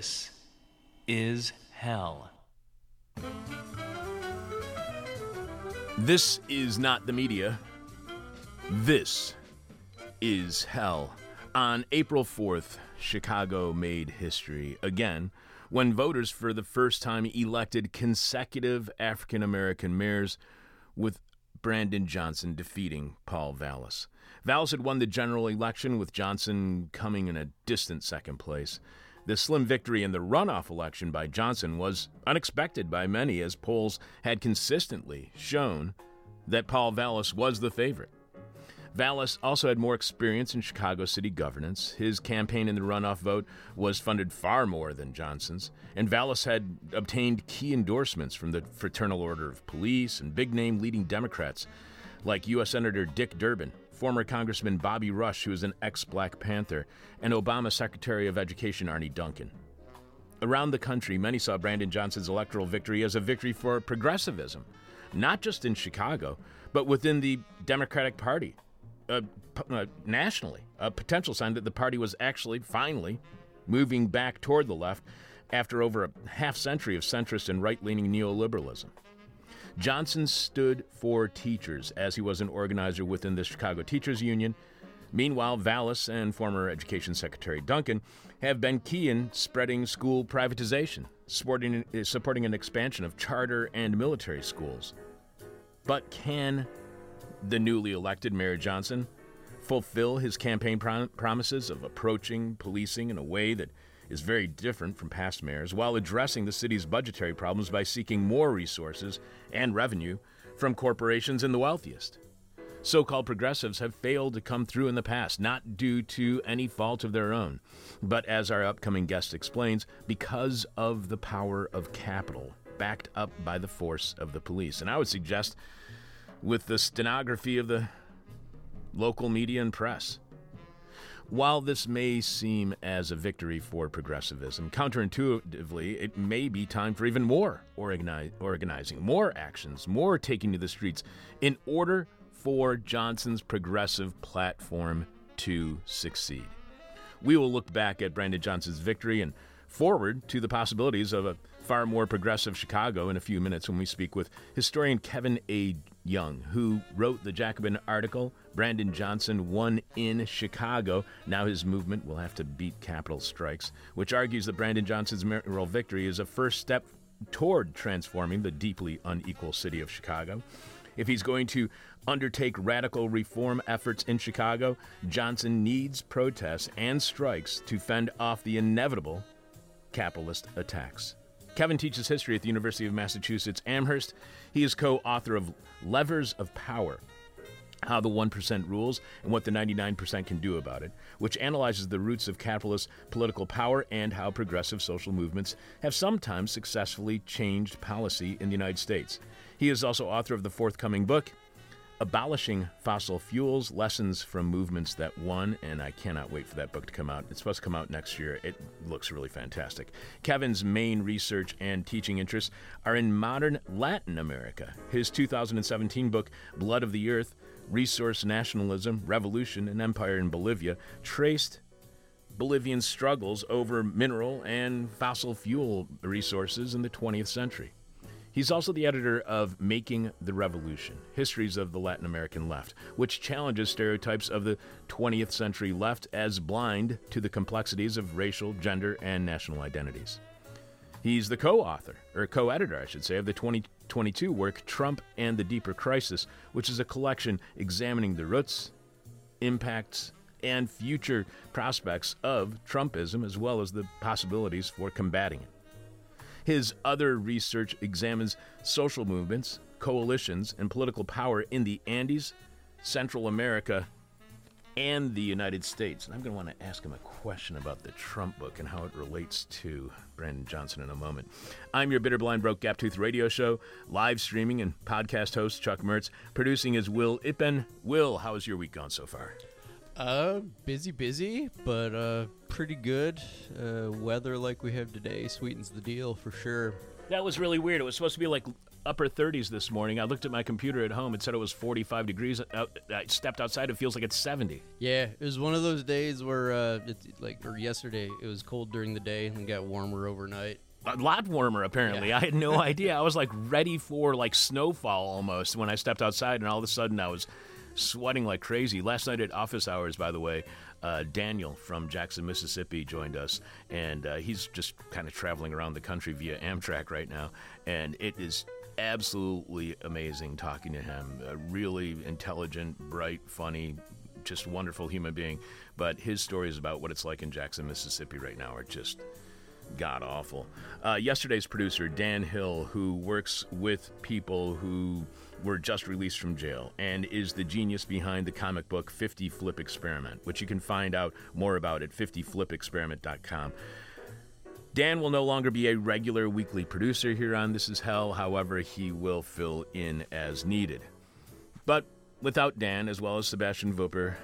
This is hell. This is not the media. This is hell. On April 4th, Chicago made history again when voters for the first time elected consecutive African American mayors with Brandon Johnson defeating Paul Vallas. Vallas had won the general election with Johnson coming in a distant second place. The slim victory in the runoff election by Johnson was unexpected by many, as polls had consistently shown that Paul Vallas was the favorite. Vallas also had more experience in Chicago city governance. His campaign in the runoff vote was funded far more than Johnson's, and Vallas had obtained key endorsements from the Fraternal Order of Police and big name leading Democrats like U.S. Senator Dick Durbin, former Congressman Bobby Rush, who is an ex Black Panther, and Obama Secretary of Education Arne Duncan. Around the country, many saw Brandon Johnson's electoral victory as a victory for progressivism, not just in Chicago, but within the Democratic Party, uh, uh, nationally. A potential sign that the party was actually, finally, moving back toward the left after over a half century of centrist and right leaning neoliberalism. Johnson stood for teachers, as he was an organizer within the Chicago Teachers Union. Meanwhile, Vallas and former Education Secretary Duncan have been key in spreading school privatization, supporting, supporting an expansion of charter and military schools. But can the newly elected Mayor Johnson fulfill his campaign prom- promises of approaching policing in a way that is very different from past mayors while addressing the city's budgetary problems by seeking more resources and revenue from corporations and the wealthiest. So called progressives have failed to come through in the past, not due to any fault of their own, but as our upcoming guest explains, because of the power of capital, backed up by the force of the police. And I would suggest, with the stenography of the local media and press, while this may seem as a victory for progressivism, counterintuitively, it may be time for even more organi- organizing, more actions, more taking to the streets in order for Johnson's progressive platform to succeed. We will look back at Brandon Johnson's victory and forward to the possibilities of a far more progressive Chicago in a few minutes when we speak with historian Kevin A. Young, who wrote the Jacobin article, Brandon Johnson won in Chicago. Now his movement will have to beat capital strikes, which argues that Brandon Johnson's mayoral victory is a first step toward transforming the deeply unequal city of Chicago. If he's going to undertake radical reform efforts in Chicago, Johnson needs protests and strikes to fend off the inevitable capitalist attacks. Kevin teaches history at the University of Massachusetts Amherst. He is co author of Levers of Power How the 1% Rules and What the 99% Can Do About It, which analyzes the roots of capitalist political power and how progressive social movements have sometimes successfully changed policy in the United States. He is also author of the forthcoming book, Abolishing Fossil Fuels Lessons from Movements That Won, and I cannot wait for that book to come out. It's supposed to come out next year. It looks really fantastic. Kevin's main research and teaching interests are in modern Latin America. His 2017 book, Blood of the Earth Resource Nationalism, Revolution, and Empire in Bolivia, traced Bolivian struggles over mineral and fossil fuel resources in the 20th century. He's also the editor of Making the Revolution Histories of the Latin American Left, which challenges stereotypes of the 20th century left as blind to the complexities of racial, gender, and national identities. He's the co author, or co editor, I should say, of the 2022 work Trump and the Deeper Crisis, which is a collection examining the roots, impacts, and future prospects of Trumpism, as well as the possibilities for combating it. His other research examines social movements, coalitions, and political power in the Andes, Central America, and the United States. And I'm going to want to ask him a question about the Trump book and how it relates to Brandon Johnson in a moment. I'm your bitter, blind, broke, gap tooth radio show, live streaming and podcast host Chuck Mertz. Producing is Will Ippen. Will, how has your week gone so far? Uh, busy, busy, but uh, pretty good. Uh, weather like we have today sweetens the deal for sure. That was really weird. It was supposed to be like upper 30s this morning. I looked at my computer at home. It said it was 45 degrees. Out, I stepped outside. It feels like it's 70. Yeah, it was one of those days where, uh, it's like, or yesterday, it was cold during the day and got warmer overnight. A lot warmer, apparently. Yeah. I had no idea. I was like ready for like snowfall almost when I stepped outside, and all of a sudden I was sweating like crazy. Last night at office hours, by the way, uh, Daniel from Jackson, Mississippi joined us, and uh, he's just kind of traveling around the country via Amtrak right now, and it is absolutely amazing talking to him. A really intelligent, bright, funny, just wonderful human being. But his stories about what it's like in Jackson, Mississippi right now are just god awful. Uh, yesterday's producer, Dan Hill, who works with people who were just released from jail and is the genius behind the comic book 50 Flip Experiment, which you can find out more about at 50flipexperiment.com. Dan will no longer be a regular weekly producer here on This Is Hell, however, he will fill in as needed. But without Dan, as well as Sebastian Vupper,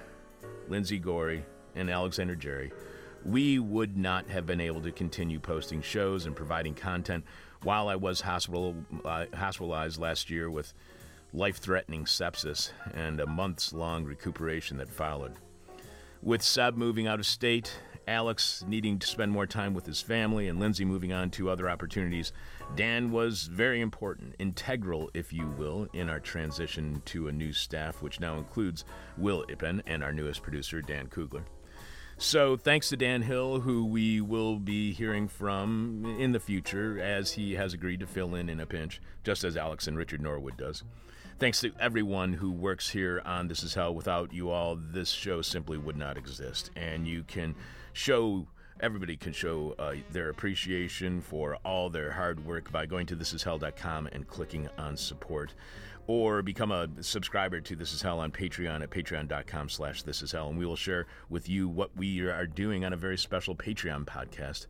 Lindsay Gorey, and Alexander Jerry, we would not have been able to continue posting shows and providing content while I was hospital, uh, hospitalized last year with life threatening sepsis and a months long recuperation that followed. With Seb moving out of state, Alex needing to spend more time with his family, and Lindsay moving on to other opportunities, Dan was very important, integral, if you will, in our transition to a new staff, which now includes Will Ippen and our newest producer, Dan Kugler. So, thanks to Dan Hill, who we will be hearing from in the future as he has agreed to fill in in a pinch, just as Alex and Richard Norwood does. Thanks to everyone who works here on This Is Hell. Without you all, this show simply would not exist. And you can show, everybody can show uh, their appreciation for all their hard work by going to thisishell.com and clicking on support or become a subscriber to This Is Hell on Patreon at patreon.com slash This Is Hell. And we will share with you what we are doing on a very special Patreon podcast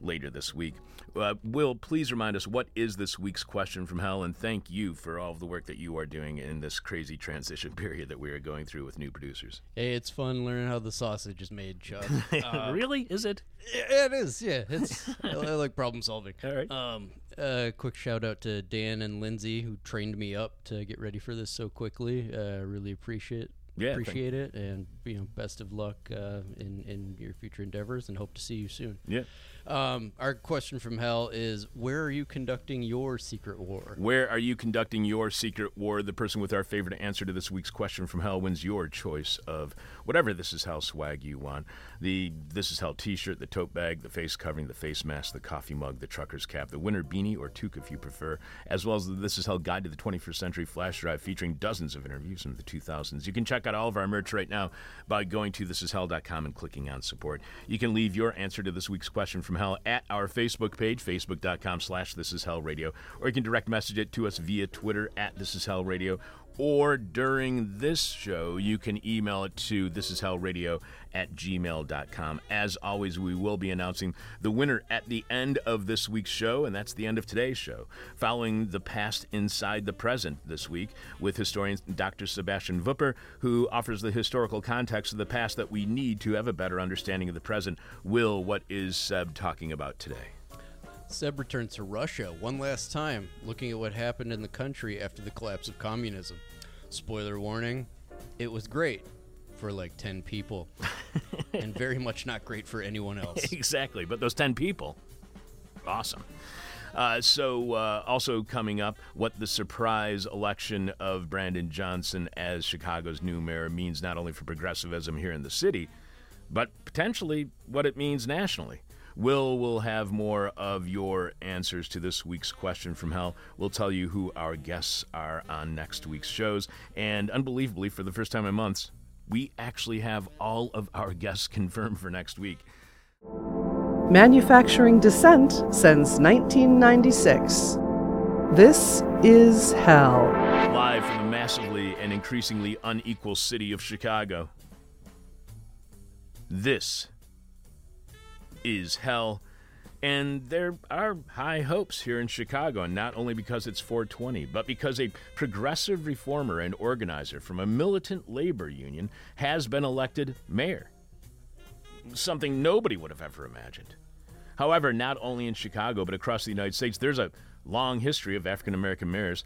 later this week. Uh, Will, please remind us what is this week's question from hell, and thank you for all of the work that you are doing in this crazy transition period that we are going through with new producers. Hey, it's fun learning how the sausage is made, Chuck. Uh, really? Is it? Yeah, it is. Yeah, it's I, I like problem solving. All right. Um, uh, quick shout out to Dan and Lindsay who trained me up to get ready for this so quickly. Uh, really appreciate Yeah, thank- appreciate it, and you know, best of luck uh, in in your future endeavors, and hope to see you soon. Yeah. Um, our question from hell is: Where are you conducting your secret war? Where are you conducting your secret war? The person with our favorite answer to this week's question from hell wins your choice of whatever This Is Hell swag you want. The This Is Hell t shirt, the tote bag, the face covering, the face mask, the coffee mug, the trucker's cap, the winter beanie or toque if you prefer, as well as the This Is Hell Guide to the 21st Century flash drive featuring dozens of interviews from the 2000s. You can check out all of our merch right now by going to thisishell.com and clicking on support. You can leave your answer to this week's question from hell at our Facebook page, facebook.com slash This Is Hell Radio, or you can direct message it to us via Twitter at This Is Hell Radio, or during this show, you can email it to thisishellradio at gmail.com. As always, we will be announcing the winner at the end of this week's show, and that's the end of today's show. Following the past inside the present this week with historian Dr. Sebastian Vupper, who offers the historical context of the past that we need to have a better understanding of the present. Will, what is Seb talking about today? Seb returns to Russia one last time, looking at what happened in the country after the collapse of communism. Spoiler warning: it was great for like ten people, and very much not great for anyone else. exactly. But those 10 people, awesome. Uh, so, uh, also coming up, what the surprise election of Brandon Johnson as Chicago's new mayor means not only for progressivism here in the city, but potentially what it means nationally. Will will have more of your answers to this week's question from hell. We'll tell you who our guests are on next week's shows. And unbelievably, for the first time in months, we actually have all of our guests confirmed for next week. Manufacturing Dissent since 1996. This is Hell. Live from the massively and increasingly unequal city of Chicago. This is hell. And there are high hopes here in Chicago, and not only because it's 420, but because a progressive reformer and organizer from a militant labor union has been elected mayor. Something nobody would have ever imagined. However, not only in Chicago, but across the United States, there's a long history of African American mayors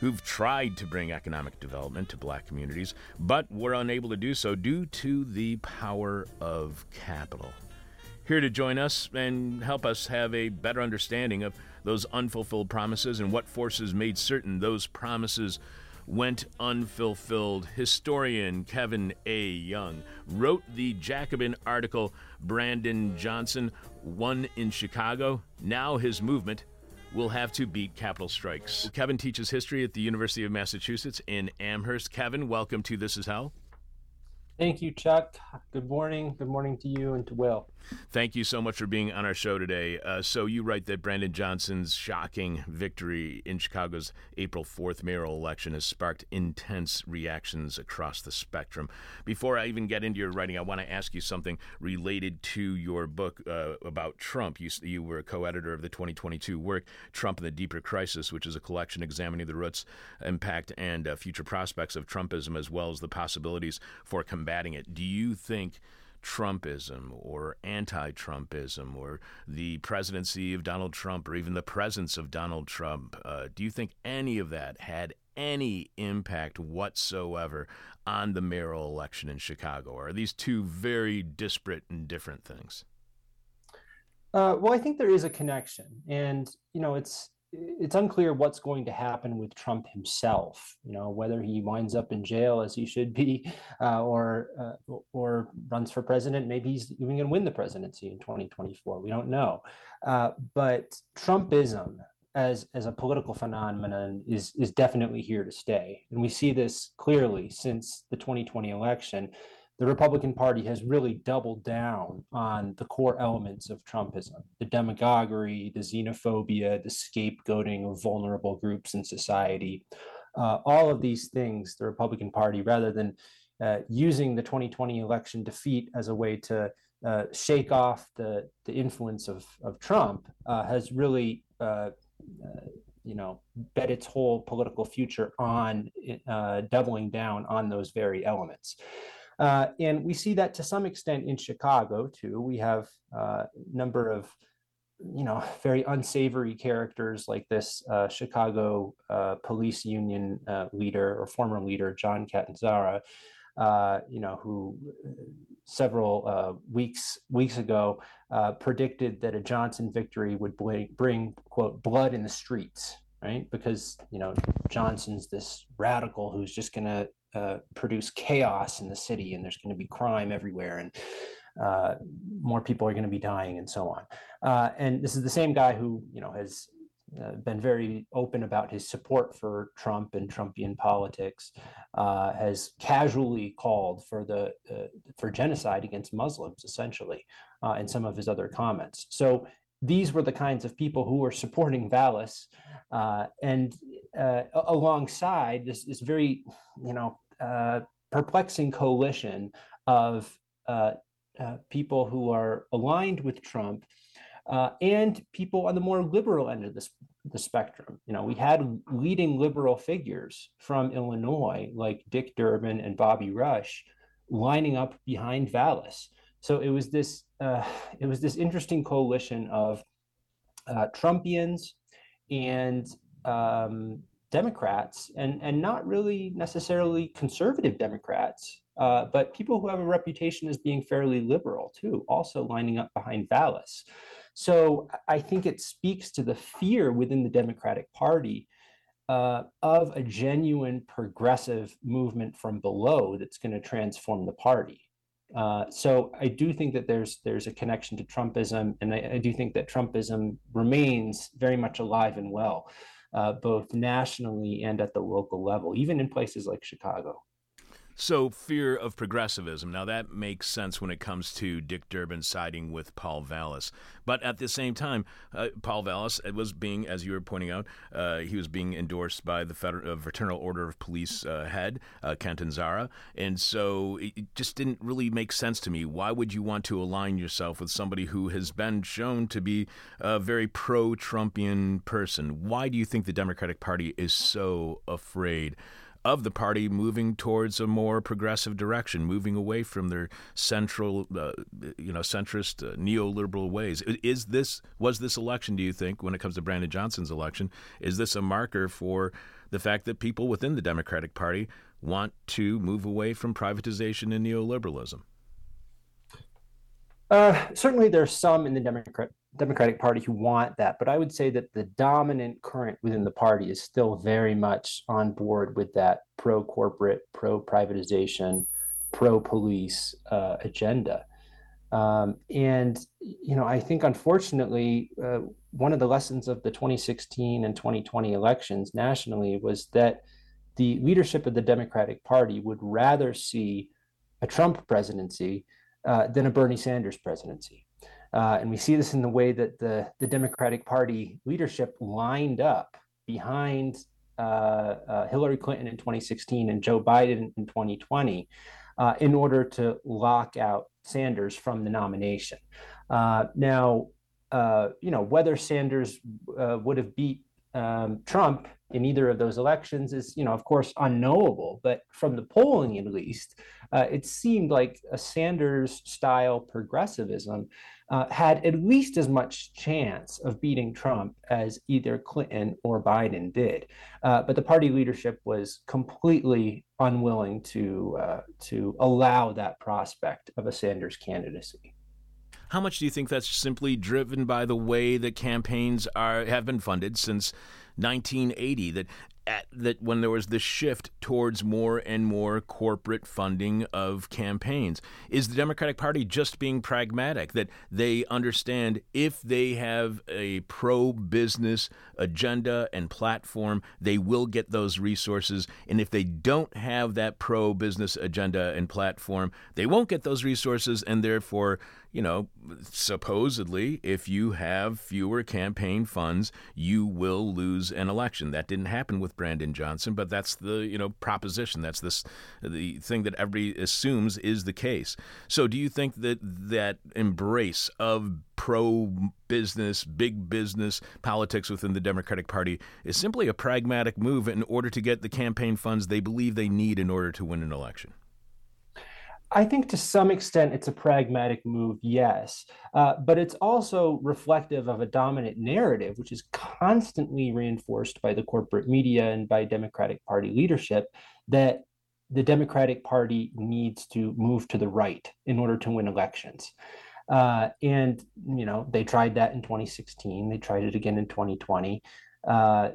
who've tried to bring economic development to black communities, but were unable to do so due to the power of capital. Here to join us and help us have a better understanding of those unfulfilled promises and what forces made certain those promises went unfulfilled. Historian Kevin A. Young wrote the Jacobin article Brandon Johnson won in Chicago. Now his movement will have to beat capital strikes. Kevin teaches history at the University of Massachusetts in Amherst. Kevin, welcome to This Is Hell. Thank you, Chuck. Good morning. Good morning to you and to Will. Thank you so much for being on our show today. Uh, so, you write that Brandon Johnson's shocking victory in Chicago's April 4th mayoral election has sparked intense reactions across the spectrum. Before I even get into your writing, I want to ask you something related to your book uh, about Trump. You, you were a co editor of the 2022 work, Trump and the Deeper Crisis, which is a collection examining the roots, impact, and uh, future prospects of Trumpism, as well as the possibilities for combating it. Do you think? Trumpism or anti Trumpism or the presidency of Donald Trump or even the presence of Donald Trump, uh, do you think any of that had any impact whatsoever on the mayoral election in Chicago? Or are these two very disparate and different things? Uh, well, I think there is a connection, and you know, it's it's unclear what's going to happen with Trump himself. You know, whether he winds up in jail as he should be, uh, or uh, or runs for president. Maybe he's even going to win the presidency in 2024. We don't know. Uh, but Trumpism as as a political phenomenon is is definitely here to stay, and we see this clearly since the 2020 election the Republican Party has really doubled down on the core elements of Trumpism the demagoguery, the xenophobia, the scapegoating of vulnerable groups in society. Uh, all of these things, the Republican Party, rather than uh, using the 2020 election defeat as a way to uh, shake off the, the influence of, of Trump, uh, has really uh, uh, you know, bet its whole political future on doubling down on those very elements. Uh, and we see that to some extent in Chicago too. We have a uh, number of, you know, very unsavory characters like this uh, Chicago uh, police union uh, leader or former leader, John Catanzara, uh, you know, who several weeks weeks ago predicted that a Johnson victory would bring, quote, blood in the streets, right? Because, you know, Johnson's this radical who's just going to uh, produce chaos in the city and there's going to be crime everywhere and uh, more people are going to be dying and so on. Uh, and this is the same guy who, you know, has uh, been very open about his support for Trump and Trumpian politics, uh, has casually called for the uh, for genocide against Muslims, essentially, in some of his other comments. So these were the kinds of people who were supporting Vallas, and alongside this, this very, you know, uh, perplexing coalition of uh, uh, people who are aligned with Trump uh, and people on the more liberal end of the spectrum. You know, we had leading liberal figures from Illinois like Dick Durbin and Bobby Rush lining up behind Vallas. So it was this uh, it was this interesting coalition of Trumpians and um, Democrats and, and not really necessarily conservative Democrats, uh, but people who have a reputation as being fairly liberal too, also lining up behind Vallas. So I think it speaks to the fear within the Democratic Party uh, of a genuine progressive movement from below that's going to transform the party. Uh, so I do think that there's there's a connection to Trumpism, and I, I do think that Trumpism remains very much alive and well uh, both nationally and at the local level, even in places like Chicago. So, fear of progressivism. Now, that makes sense when it comes to Dick Durbin siding with Paul Vallas. But at the same time, uh, Paul Vallas was being, as you were pointing out, uh, he was being endorsed by the Federal, uh, Fraternal Order of Police uh, head, uh, Catanzara. And so it just didn't really make sense to me. Why would you want to align yourself with somebody who has been shown to be a very pro Trumpian person? Why do you think the Democratic Party is so afraid? Of the party moving towards a more progressive direction, moving away from their central, uh, you know, centrist uh, neoliberal ways. Is this was this election? Do you think, when it comes to Brandon Johnson's election, is this a marker for the fact that people within the Democratic Party want to move away from privatization and neoliberalism? Uh, certainly, there's some in the Democrat, Democratic Party who want that, but I would say that the dominant current within the party is still very much on board with that pro corporate, pro privatization, pro police uh, agenda. Um, and, you know, I think unfortunately, uh, one of the lessons of the 2016 and 2020 elections nationally was that the leadership of the Democratic Party would rather see a Trump presidency uh, than a Bernie Sanders presidency. Uh, and we see this in the way that the, the Democratic Party leadership lined up behind uh, uh Hillary Clinton in 2016 and Joe Biden in 2020 uh, in order to lock out Sanders from the nomination. now, you know, whether Sanders would have beat um, Trump in either of those elections is, you know, of course, unknowable. But from the polling, at least, uh, it seemed like a Sanders style progressivism uh, had at least as much chance of beating Trump as either Clinton or Biden did. Uh, but the party leadership was completely unwilling to uh, to allow that prospect of a Sanders candidacy. How much do you think that's simply driven by the way that campaigns are have been funded since 1980 that at, that when there was this shift towards more and more corporate funding of campaigns. Is the democratic party just being pragmatic that they understand if they have a pro business agenda and platform they will get those resources and if they don't have that pro business agenda and platform they won't get those resources and therefore you know, supposedly, if you have fewer campaign funds, you will lose an election. That didn't happen with Brandon Johnson, but that's the you know proposition. That's this the thing that everybody assumes is the case. So, do you think that that embrace of pro business, big business politics within the Democratic Party is simply a pragmatic move in order to get the campaign funds they believe they need in order to win an election? I think to some extent it's a pragmatic move, yes, uh, but it's also reflective of a dominant narrative, which is constantly reinforced by the corporate media and by Democratic Party leadership that the Democratic Party needs to move to the right in order to win elections. Uh, and, you know, they tried that in 2016, they tried it again in 2020. Uh,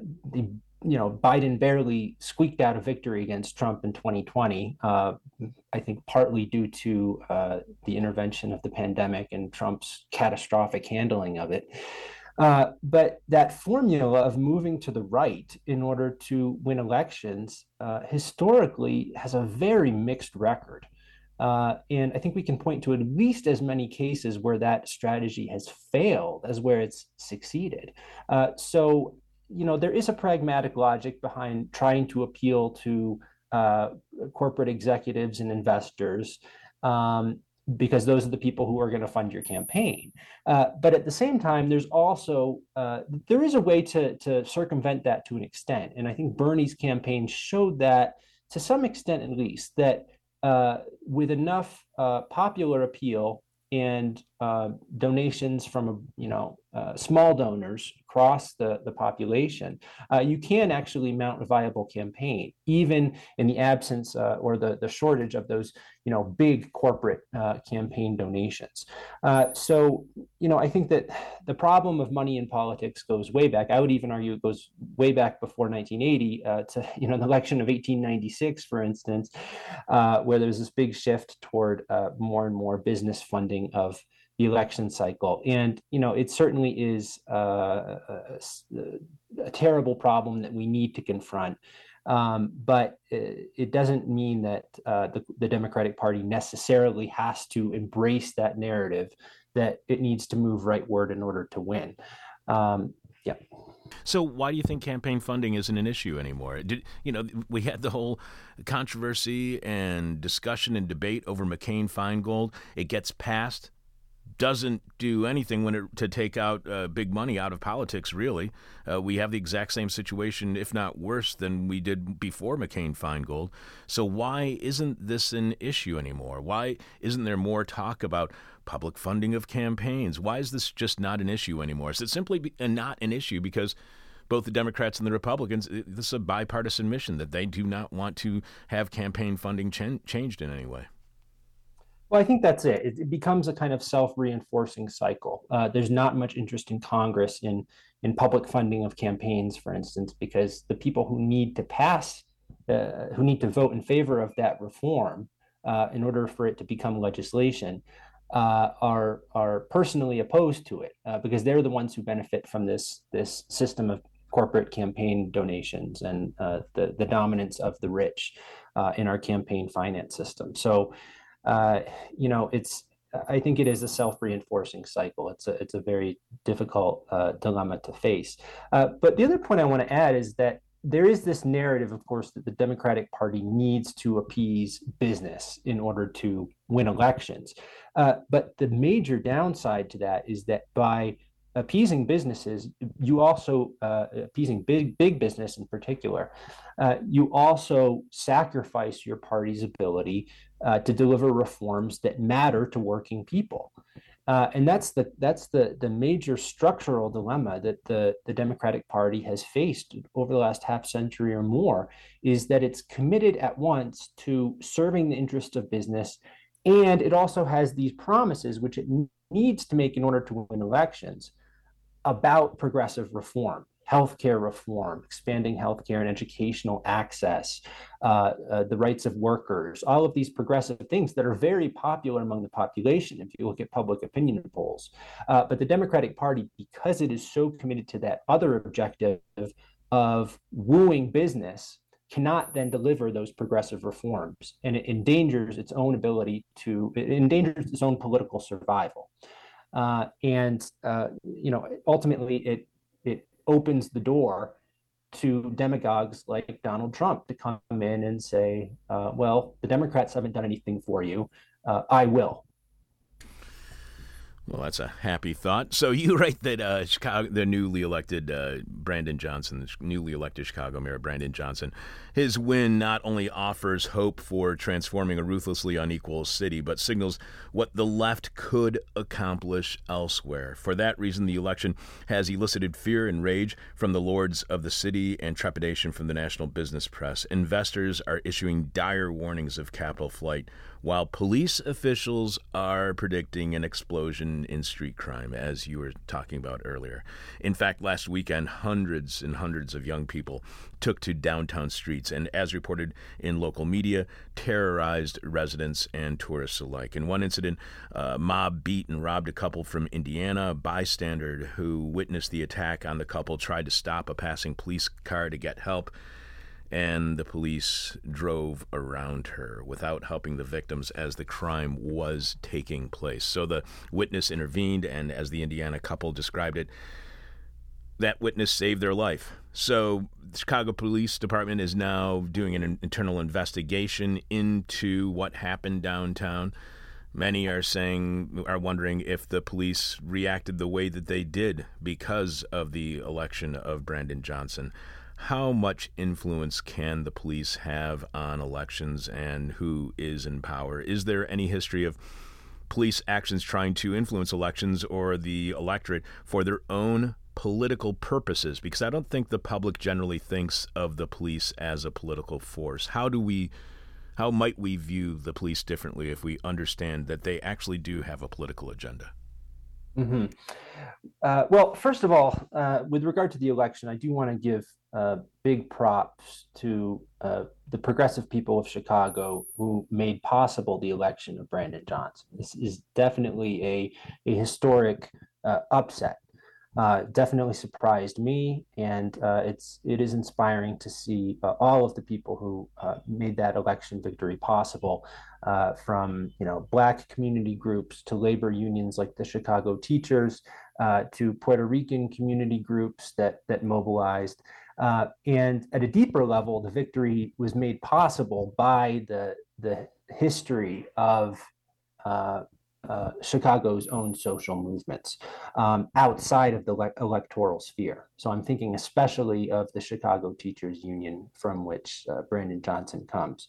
you know, Biden barely squeaked out a victory against Trump in 2020. Uh, I think partly due to uh, the intervention of the pandemic and Trump's catastrophic handling of it. Uh, but that formula of moving to the right in order to win elections uh, historically has a very mixed record. Uh, and I think we can point to at least as many cases where that strategy has failed as where it's succeeded. Uh, so you know, there is a pragmatic logic behind trying to appeal to uh, corporate executives and investors um, because those are the people who are going to fund your campaign. Uh, but at the same time, there's also uh, there is a way to to circumvent that to an extent, and I think Bernie's campaign showed that to some extent, at least, that uh, with enough uh, popular appeal and uh, donations from you know uh, small donors across the, the population, uh, you can actually mount a viable campaign, even in the absence uh, or the, the shortage of those, you know, big corporate uh, campaign donations. Uh, so, you know, I think that the problem of money in politics goes way back. I would even argue it goes way back before 1980 uh, to, you know, the election of 1896, for instance, where there's this big shift toward more and more business funding of election cycle. And, you know, it certainly is uh, a, a, terrible problem that we need to confront. Um, but it, it, doesn't mean that uh, the, the, Democratic Party necessarily has to embrace that narrative that it needs to move rightward in order to win. Um, yeah. So why do you think campaign funding isn't an issue anymore? Did, you know, we had the whole controversy and discussion and debate over McCain Feingold. It gets passed doesn't do anything when it, to take out uh, big money out of politics. Really, uh, we have the exact same situation, if not worse, than we did before McCain Feingold. So why isn't this an issue anymore? Why isn't there more talk about public funding of campaigns? Why is this just not an issue anymore? Is it simply be, uh, not an issue because both the Democrats and the Republicans, this is a bipartisan mission that they do not want to have campaign funding ch- changed in any way? Well, I think that's it. It, it becomes a kind of self-reinforcing cycle. Uh, there's not much interest in Congress in in public funding of campaigns, for instance, because the people who need to pass, uh, who need to vote in favor of that reform, uh, in order for it to become legislation, uh, are are personally opposed to it uh, because they're the ones who benefit from this this system of corporate campaign donations and uh, the the dominance of the rich in our campaign finance system. So uh, you know, it's I think it is a self-reinforcing cycle. It's a it's a very difficult uh, dilemma to face. Uh, but the other point I want to add is that there is this narrative, of course, that the Democratic Party needs to appease business in order to win elections. Uh, but the major downside to that is that by appeasing businesses, you also uh, appeasing big big business in particular, uh, you also sacrifice your party's ability uh, to deliver reforms that matter to working people. Uh, and that's the that's the the major structural dilemma that the the Democratic Party has faced over the last half century or more is that it's committed at once to serving the interests of business, and it also has these promises which it needs to make in order to win elections about progressive reform healthcare reform, expanding healthcare and educational access, uh, uh, the rights of workers, all of these progressive things that are very popular among the population if you look at public opinion polls. Uh, but the Democratic Party, because it is so committed to that other objective of wooing business, cannot then deliver those progressive reforms and it endangers its own ability to it endangers its own political survival uh, and uh, you know ultimately it it opens the door to demagogues like Donald Trump to come in and say, uh, well, the Democrats haven't done anything for you. Uh, I will. Well, that's a happy thought. So you write that uh, Chicago, the newly elected uh, Brandon Johnson, the newly elected Chicago Mayor Brandon Johnson, his win not only offers hope for transforming a ruthlessly unequal city, but signals what the left could accomplish elsewhere. For that reason, the election has elicited fear and rage from the lords of the city and trepidation from the national business press. Investors are issuing dire warnings of capital flight while police officials are predicting an explosion in street crime, as you were talking about earlier. In fact, last weekend, hundreds and hundreds of young people took to downtown streets and, as reported in local media, terrorized residents and tourists alike. In one incident, a mob beat and robbed a couple from Indiana. A bystander who witnessed the attack on the couple tried to stop a passing police car to get help and the police drove around her without helping the victims as the crime was taking place. So the witness intervened, and as the Indiana couple described it, that witness saved their life. So the Chicago Police Department is now doing an internal investigation into what happened downtown. Many are saying, are wondering if the police reacted the way that they did because of the election of Brandon Johnson how much influence can the police have on elections and who is in power? Is there any history of police actions trying to influence elections or the electorate for their own political purposes? Because I don't think the public generally thinks of the police as a political force. How do we how might we view the police differently if we understand that they actually do have a political agenda? Mm-hmm. Uh, well, first of all, uh, with regard to the election, I do want to give uh, big props to uh, the progressive people of Chicago who made possible the election of Brandon Johnson. This is definitely a, a historic uh, upset uh, definitely surprised me, and uh, it's it is inspiring to see uh, all of the people who uh, made that election victory possible, uh, from you know Black community groups to labor unions like the Chicago Teachers, to Puerto Rican community groups that that mobilized, and at a deeper level, the victory was made possible by the the history of uh, Chicago's own social movements um, outside of the le- electoral sphere. So I'm thinking especially of the Chicago Teachers Union, from which uh, Brandon Johnson comes.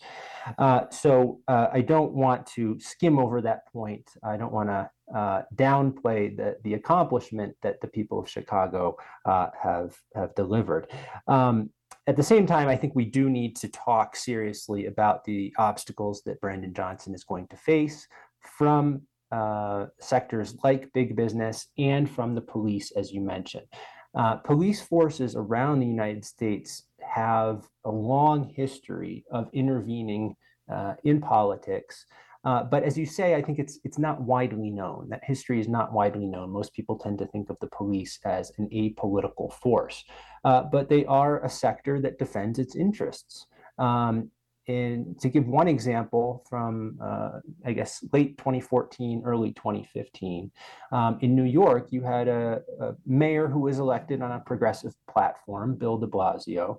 Uh, so uh, I don't want to skim over that point. I don't want to uh, downplay the, the accomplishment that the people of Chicago have have delivered. Um, at the same time, I think we do need to talk seriously about the obstacles that Brandon Johnson is going to face from uh, sectors like big business and from the police, as you mentioned. Uh, police forces around the United States have a long history of intervening uh, in politics. Uh, but as you say, I think it's it's not widely known. That history is not widely known. Most people tend to think of the police as an apolitical force, uh, but they are a sector that defends its interests. Um, and to give one example from, uh, I guess, late 2014, early 2015, um, in New York, you had a, a, mayor who was elected on a progressive platform, Bill de Blasio.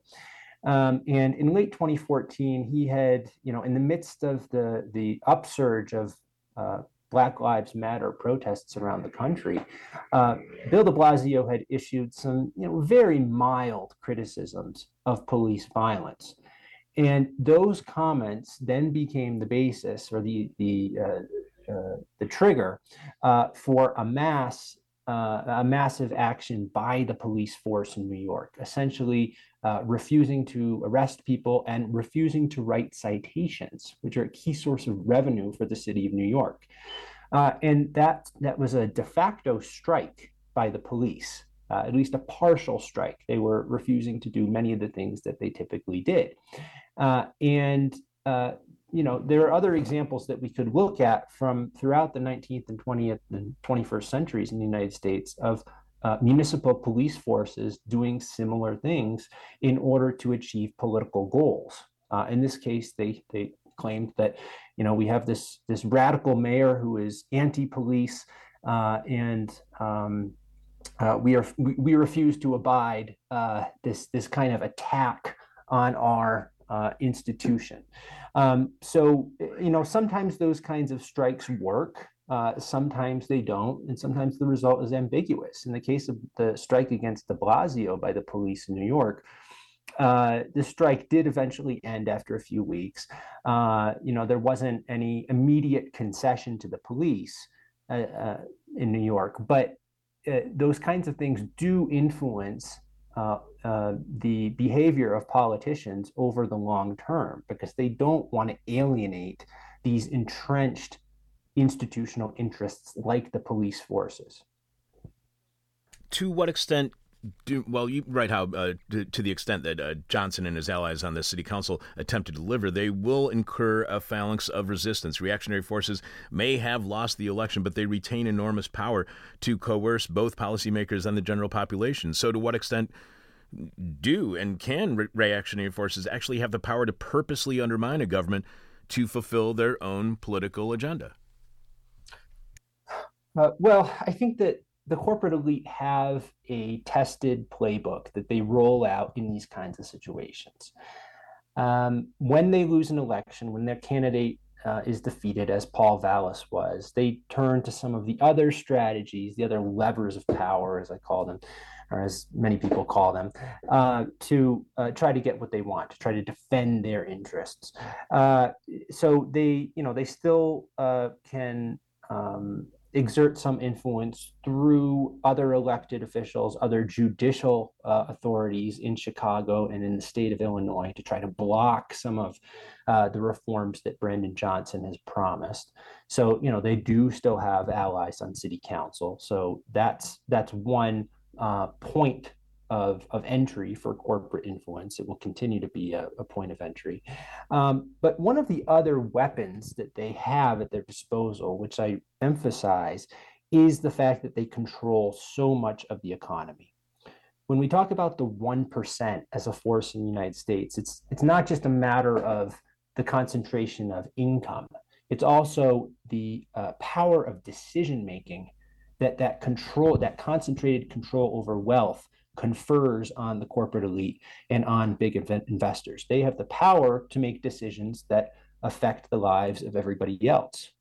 Um, and in late 2014, he had, you know, in the midst of the, the upsurge of uh, Black Lives Matter protests around the country, uh, Bill de Blasio had issued some, you know, very mild criticisms of police violence. And those comments then became the basis or the the uh, uh, the trigger uh, for a mass uh, a massive action by the police force in New York, essentially uh, refusing to arrest people and refusing to write citations, which are a key source of revenue for the city of New York. Uh, and that that was a de facto strike by the police. Uh, at least a partial strike. They were refusing to do many of the things that they typically did. Uh, and uh, you know there are other examples that we could look at from throughout the 19th and 20th and 21st centuries in the United States of uh, municipal police forces doing similar things in order to achieve political goals. Uh, in this case, they they claimed that you know we have this this radical mayor who is anti-police uh, and um, uh, we are we, refuse to abide this this kind of attack on our uh, institution. Um, so, you know, sometimes those kinds of strikes work. Uh, sometimes they don't, and sometimes the result is ambiguous. In the case of the strike against de Blasio by the police in New York, uh, the strike did eventually end after a few weeks. Uh, you know, there wasn't any immediate concession to the police uh, uh, in New York, but uh, those kinds of things do influence uh, uh, the behavior of politicians over the long term because they don't want to alienate these entrenched institutional interests like the police forces. To what extent do, well, you write how uh, to, to, the extent that uh, Johnson and his allies on the city council attempt to deliver, they will incur a phalanx of resistance. Reactionary forces may have lost the election, but they retain enormous power to coerce both policymakers and the general population. So, to what extent do and can re- reactionary forces actually have the power to purposely undermine a government to fulfill their own political agenda? Uh, well, I think that the corporate elite have a tested playbook that they roll out in these kinds of situations. Um, when they lose an election, when their candidate uh, is defeated, as Paul Vallas was, they turn to some of the other strategies, the other levers of power, as I call them, or as many people call them, uh, to uh, try to get what they want, to try to defend their interests. Uh, so they, you know, they still uh, can um, exert some influence through other elected officials, other judicial uh, authorities in Chicago and in the state of Illinois to try to block some of uh, the reforms that Brandon Johnson has promised. So, you know, they do still have allies on city council. So that's that's one uh, point of, of entry for corporate influence. It will continue to be a, a point of entry. Um, but one of the other weapons that they have at their disposal, which I emphasize, is the fact that they control so much of the economy. When we talk about the 1% as a force in the United States, it's, it's not just a matter of the concentration of income, it's also the uh, power of decision making that that control that concentrated control over wealth confers on the corporate elite and on big investors they have the power to make decisions that affect the lives of everybody else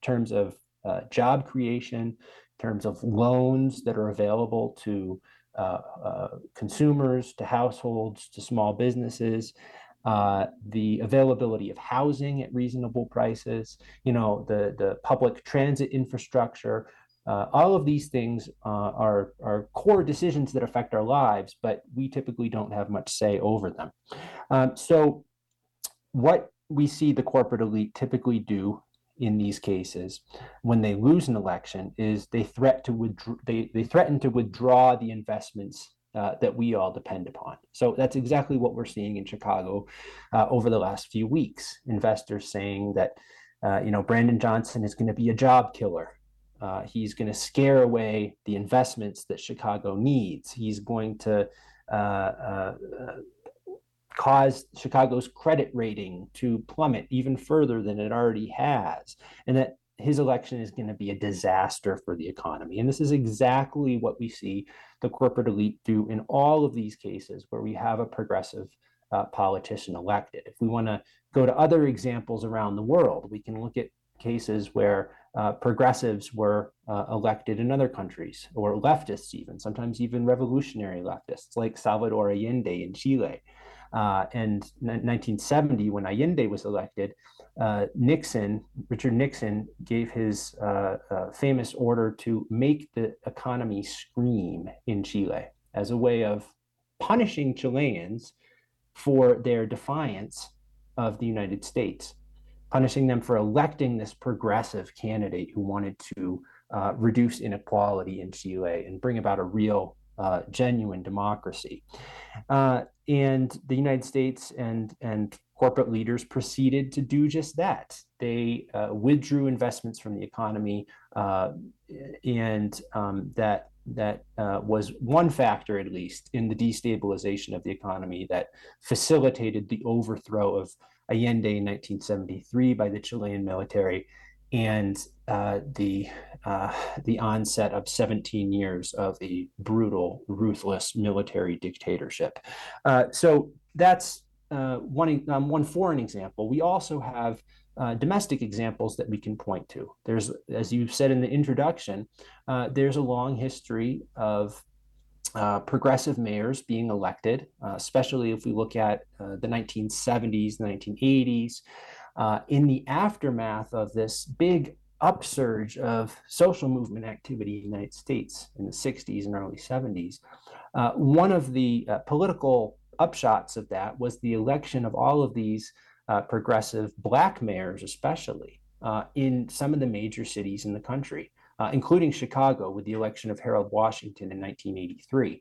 in terms of uh, job creation, in terms of loans that are available to uh, uh, consumers, to households, to small businesses, uh, the availability of housing at reasonable prices, you know, the, the public transit infrastructure. Uh, all of these things uh, are, are core decisions that affect our lives, but we typically don't have much say over them. Um, so, what we see the corporate elite typically do in these cases when they lose an election is they threat to they, they threaten to withdraw the investments uh, that we all depend upon. So that's exactly what we're seeing in Chicago uh, over the last few weeks. Investors saying that, uh, you know, Brandon Johnson is going to be a job killer. Uh, he's going to scare away the investments that Chicago needs. He's going to uh, uh, cause Chicago's credit rating to plummet even further than it already has, and that his election is going to be a disaster for the economy. And this is exactly what we see the corporate elite do in all of these cases where we have a progressive uh, politician elected. If we want to go to other examples around the world, we can look at cases where uh, progressives were uh, elected in other countries, or leftists, even sometimes even revolutionary leftists, like Salvador Allende in Chile. Uh, and 1970, when Allende was elected, uh, Nixon, Richard Nixon, gave his uh, uh, famous order to make the economy scream in Chile as a way of punishing Chileans for their defiance of the United States, punishing them for electing this progressive candidate who wanted to uh, reduce inequality in Chile and bring about a real uh, genuine democracy. Uh, and the United States and, and corporate leaders proceeded to do just that. They uh, withdrew investments from the economy, uh, and um, that that uh, was one factor, at least, in the destabilization of the economy that facilitated the overthrow of Allende in 1973 by the Chilean military and uh, the uh, the onset of 17 years of a brutal, ruthless military dictatorship. Uh, so that's uh, one um, one foreign example. We also have uh, domestic examples that we can point to. There's, as you said in the introduction, uh, there's a long history of progressive mayors being elected, especially if we look at the 1970s, the 1980s uh, in the aftermath of this big upsurge of social movement activity in the United States in the 60s and early 70s, uh, one of the uh, political upshots of that was the election of all of these uh, progressive black mayors, especially uh, in some of the major cities in the country, uh, including Chicago with the election of Harold Washington in 1983.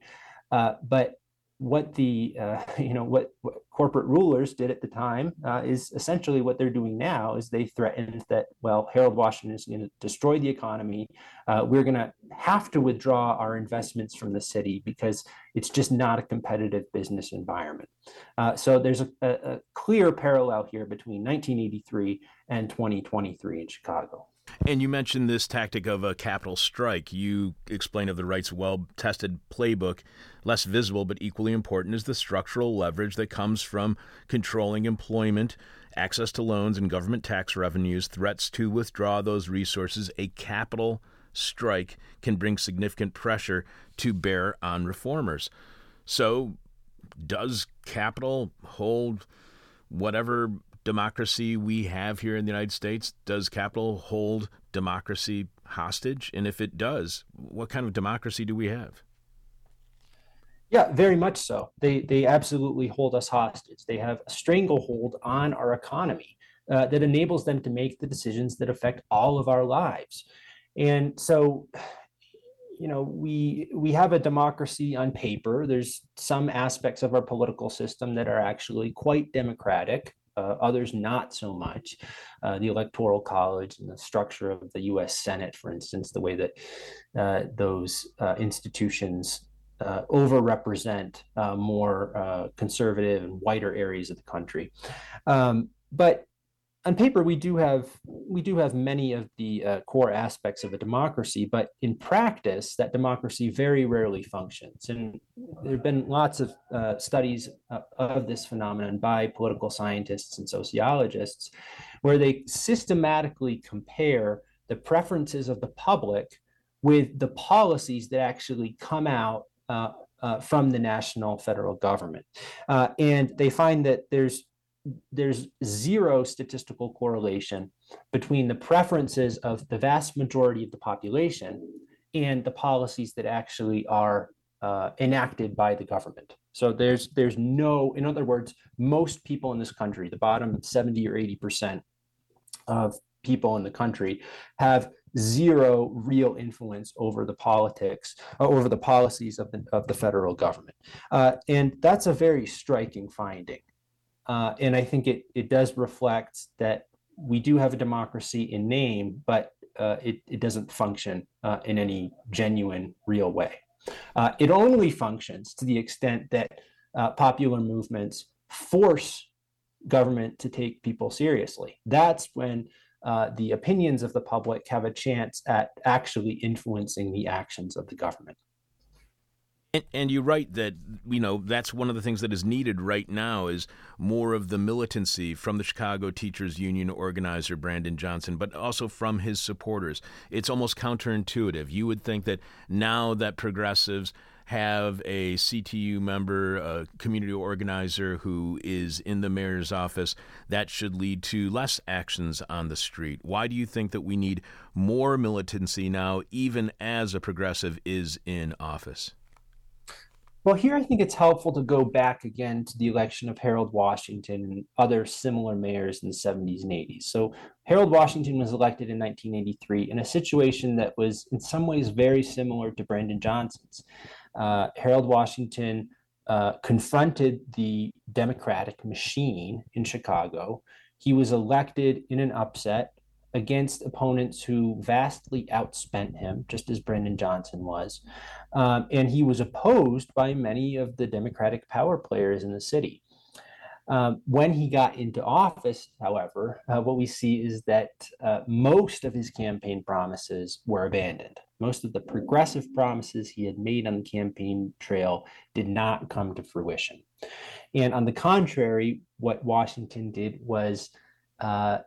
but what the uh, you know what, what, corporate rulers did at the time uh, is essentially what they're doing now is they threatened that well harold washington is going to destroy the economy. Uh, we're going to have to withdraw our investments from the city because it's just not a competitive business environment. Uh, so there's a, a, a clear parallel here between 1983 and 2023 in chicago and you mentioned this tactic of a capital strike. You explain of the right's well tested playbook. Less visible but equally important is the structural leverage that comes from controlling employment, access to loans, and government tax revenues. Threats to withdraw those resources. A capital strike can bring significant pressure to bear on reformers. So, does capital hold whatever democracy we have here in the United States? Does capital hold democracy hostage? And if it does, what kind of democracy do we have? Yeah, very much so. They they absolutely hold us hostage. They have a stranglehold on our economy uh, that enables them to make the decisions that affect all of our lives. And so, you know, we we have a democracy on paper. There's some aspects of our political system that are actually quite democratic uh, others not so much. Uh, the Electoral College and the structure of the US Senate, for instance, the way that uh, those uh, institutions uh, overrepresent more conservative and whiter areas of the country. Um, but on paper we do have we do have many of the uh, core aspects of a democracy but in practice that democracy very rarely functions and there have been lots of uh, studies of this phenomenon by political scientists and sociologists where they systematically compare the preferences of the public with the policies that actually come out uh, uh, from the national federal government. Uh, and they find that there's there's zero statistical correlation between the preferences of the vast majority of the population and the policies that actually are uh, enacted by the government. So there's there's no, in other words, most people in this country, the bottom 70 or 80 percent of people in the country have zero real influence over the politics, uh, over the policies of the, of the federal government. Uh, and that's a very striking finding. Uh, and I think it, it does reflect that we do have a democracy in name, but uh, it, it doesn't function uh, in any genuine, real way. Uh, it only functions to the extent that popular movements force government to take people seriously. That's when uh, the opinions of the public have a chance at actually influencing the actions of the government. And, and, you write that you know that's one of the things that is needed right now is more of the militancy from the Chicago Teachers Union organizer Brandon Johnson, but also from his supporters. It's almost counterintuitive. You would think that now that progressives have a CTU member, a community organizer who is in the mayor's office, that should lead to less actions on the street. Why do you think that we need more militancy now, even as a progressive is in office? Well, here I think it's helpful to go back again to the election of Harold Washington and other similar mayors in the 70s and 80s. So, Harold Washington was elected in 1983 in a situation that was in some ways very similar to Brandon Johnson's uh, Harold Washington uh, confronted the Democratic machine in Chicago. He was elected in an upset against opponents who vastly outspent him, just as Brandon Johnson was. Um, and he was opposed by many of the Democratic power players in the city. Um, when he got into office, however, uh, what we see is that uh, most of his campaign promises were abandoned. Most of the progressive promises he had made on the campaign trail did not come to fruition. And on the contrary, what Washington did was uh,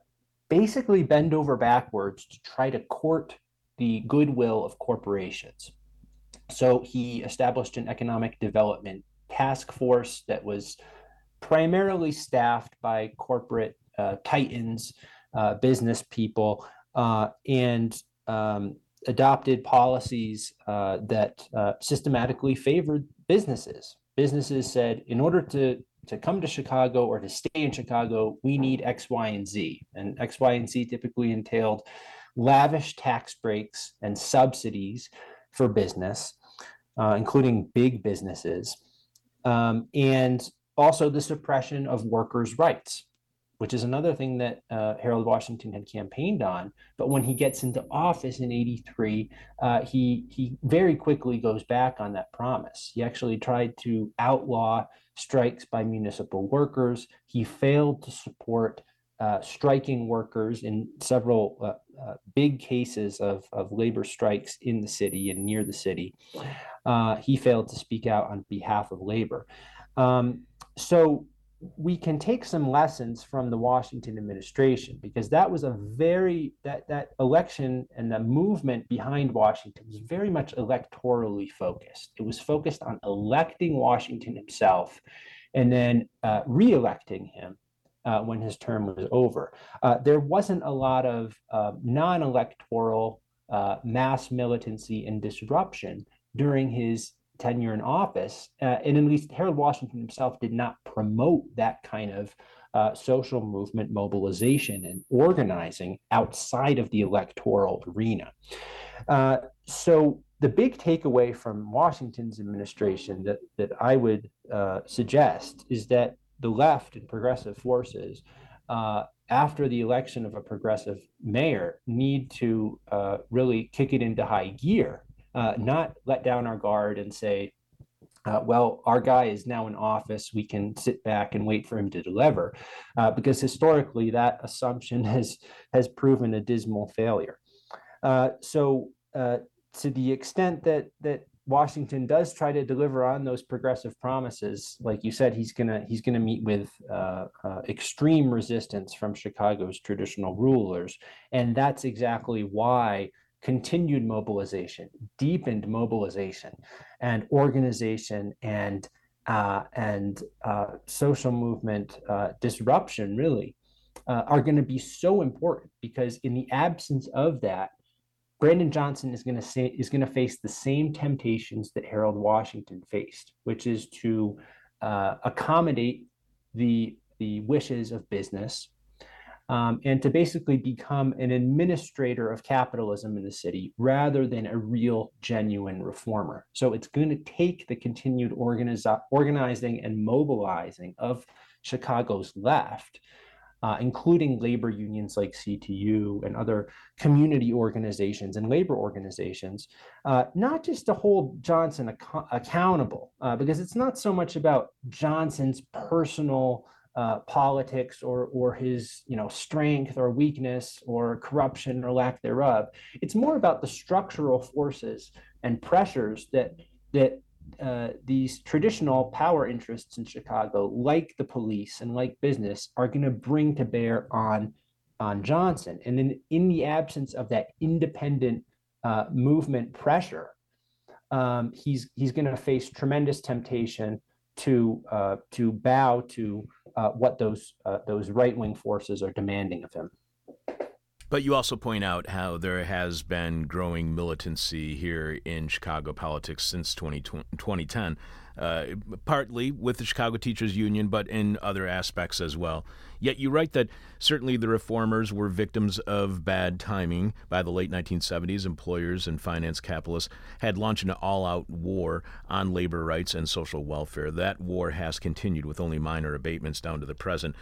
basically bend over backwards to try to court the goodwill of corporations. So he established an economic development task force that was primarily staffed by corporate uh, titans, uh, business people, uh, and um, adopted policies uh, that uh, systematically favored businesses. Businesses said, in order to to come to Chicago or to stay in Chicago, we need X, Y, and Z. And X, Y, and Z typically entailed lavish tax breaks and subsidies for business, uh, including big businesses, um, and also the suppression of workers' rights which is another thing that uh, Harold Washington had campaigned on. But when he gets into office in '83, uh, he he very quickly goes back on that promise. He actually tried to outlaw strikes by municipal workers. He failed to support uh, striking workers in several uh, uh, big cases of, of labor strikes in the city and near the city. Uh, he failed to speak out on behalf of labor. Um, so we can take some lessons from the Washington administration because that was a very that that election and the movement behind Washington was very much electorally focused. It was focused on electing Washington himself and then uh, re-electing him uh, when his term was over. Uh, there wasn't a lot of uh, non-electoral uh, mass militancy and disruption during his tenure in office. Uh, and at least Harold Washington himself did not promote that kind of uh, social movement mobilization and organizing outside of the electoral arena. Uh, so the big takeaway from Washington's administration that, that I would uh, suggest is that the left and progressive forces uh, after the election of a progressive mayor need to uh, really kick it into high gear uh, not let down our guard and say, uh, well, our guy is now in office. We can sit back and wait for him to deliver, uh, because historically that assumption has has proven a dismal failure. Uh, so, uh, to the extent that that Washington does try to deliver on those progressive promises, like you said, he's gonna he's gonna meet with uh, uh, extreme resistance from Chicago's traditional rulers, and that's exactly why continued mobilization, deepened mobilization, and organization and uh, and uh, social movement uh, disruption really uh, are going to be so important because in the absence of that, Brandon Johnson is going to say is going to face the same temptations that Harold Washington faced, which is to uh, accommodate the the wishes of business um, and to basically become an administrator of capitalism in the city rather than a real, genuine reformer. So it's going to take the continued organiz- organizing and mobilizing of Chicago's left. Uh, including labor unions like CTU and other community organizations and labor organizations, uh, not just to hold Johnson ac- accountable, uh, because it's not so much about Johnson's personal uh, politics or or his you know strength or weakness or corruption or lack thereof. It's more about the structural forces and pressures that that uh, these traditional power interests in Chicago, like the police and like business, are going to bring to bear on on Johnson. And then, in the absence of that independent uh, movement pressure, um, he's he's going to face tremendous temptation to uh, to bow to uh, what those uh, those right wing forces are demanding of him. But you also point out how there has been growing militancy here in Chicago politics since 20, 2010, uh, partly with the Chicago Teachers Union, but in other aspects as well. Yet you write that certainly the reformers were victims of bad timing. By the late 1970s, employers and finance capitalists had launched an all out war on labor rights and social welfare. That war has continued with only minor abatements down to the present.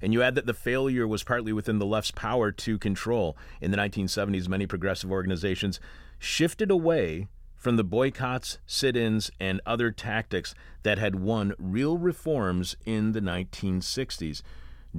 And you add that the failure was partly within the left's power to control. In the 1970s, many progressive organizations shifted away from the boycotts, sit ins, and other tactics that had won real reforms in the 1960s.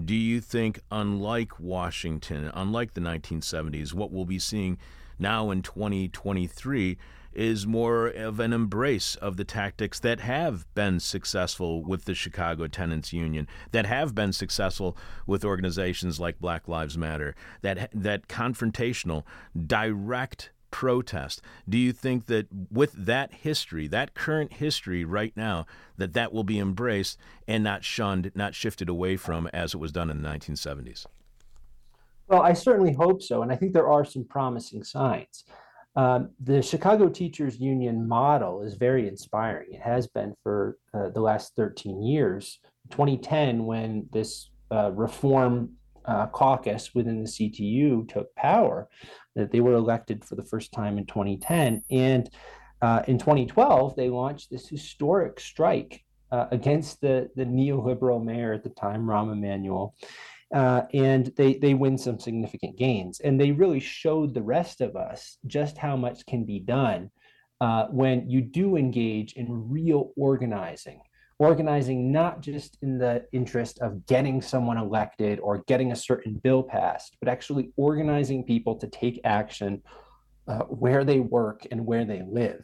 Do you think, unlike Washington, unlike the 1970s, what we'll be seeing now in 2023 is more of an embrace of the tactics that have been successful with the Chicago Tenants Union, that have been successful with organizations like Black Lives Matter, that that confrontational, direct protest. Do you think that with that history, that current history right now, that that will be embraced and not shunned, not shifted away from as it was done in the 1970s? Well, I certainly hope so, and I think there are some promising signs. Um, the Chicago Teachers Union model is very inspiring. It has been for uh, the last 13 years. 2010, when this uh, reform uh, caucus within the CTU took power, that they were elected for the first time in 2010. And uh, in 2012, they launched this historic strike uh, against the, the neoliberal mayor at the time, Rahm Emanuel uh, and they they win some significant gains. And they really showed the rest of us just how much can be done uh, when you do engage in real organizing. Organizing not just in the interest of getting someone elected or getting a certain bill passed, but actually organizing people to take action uh, where they work and where they live.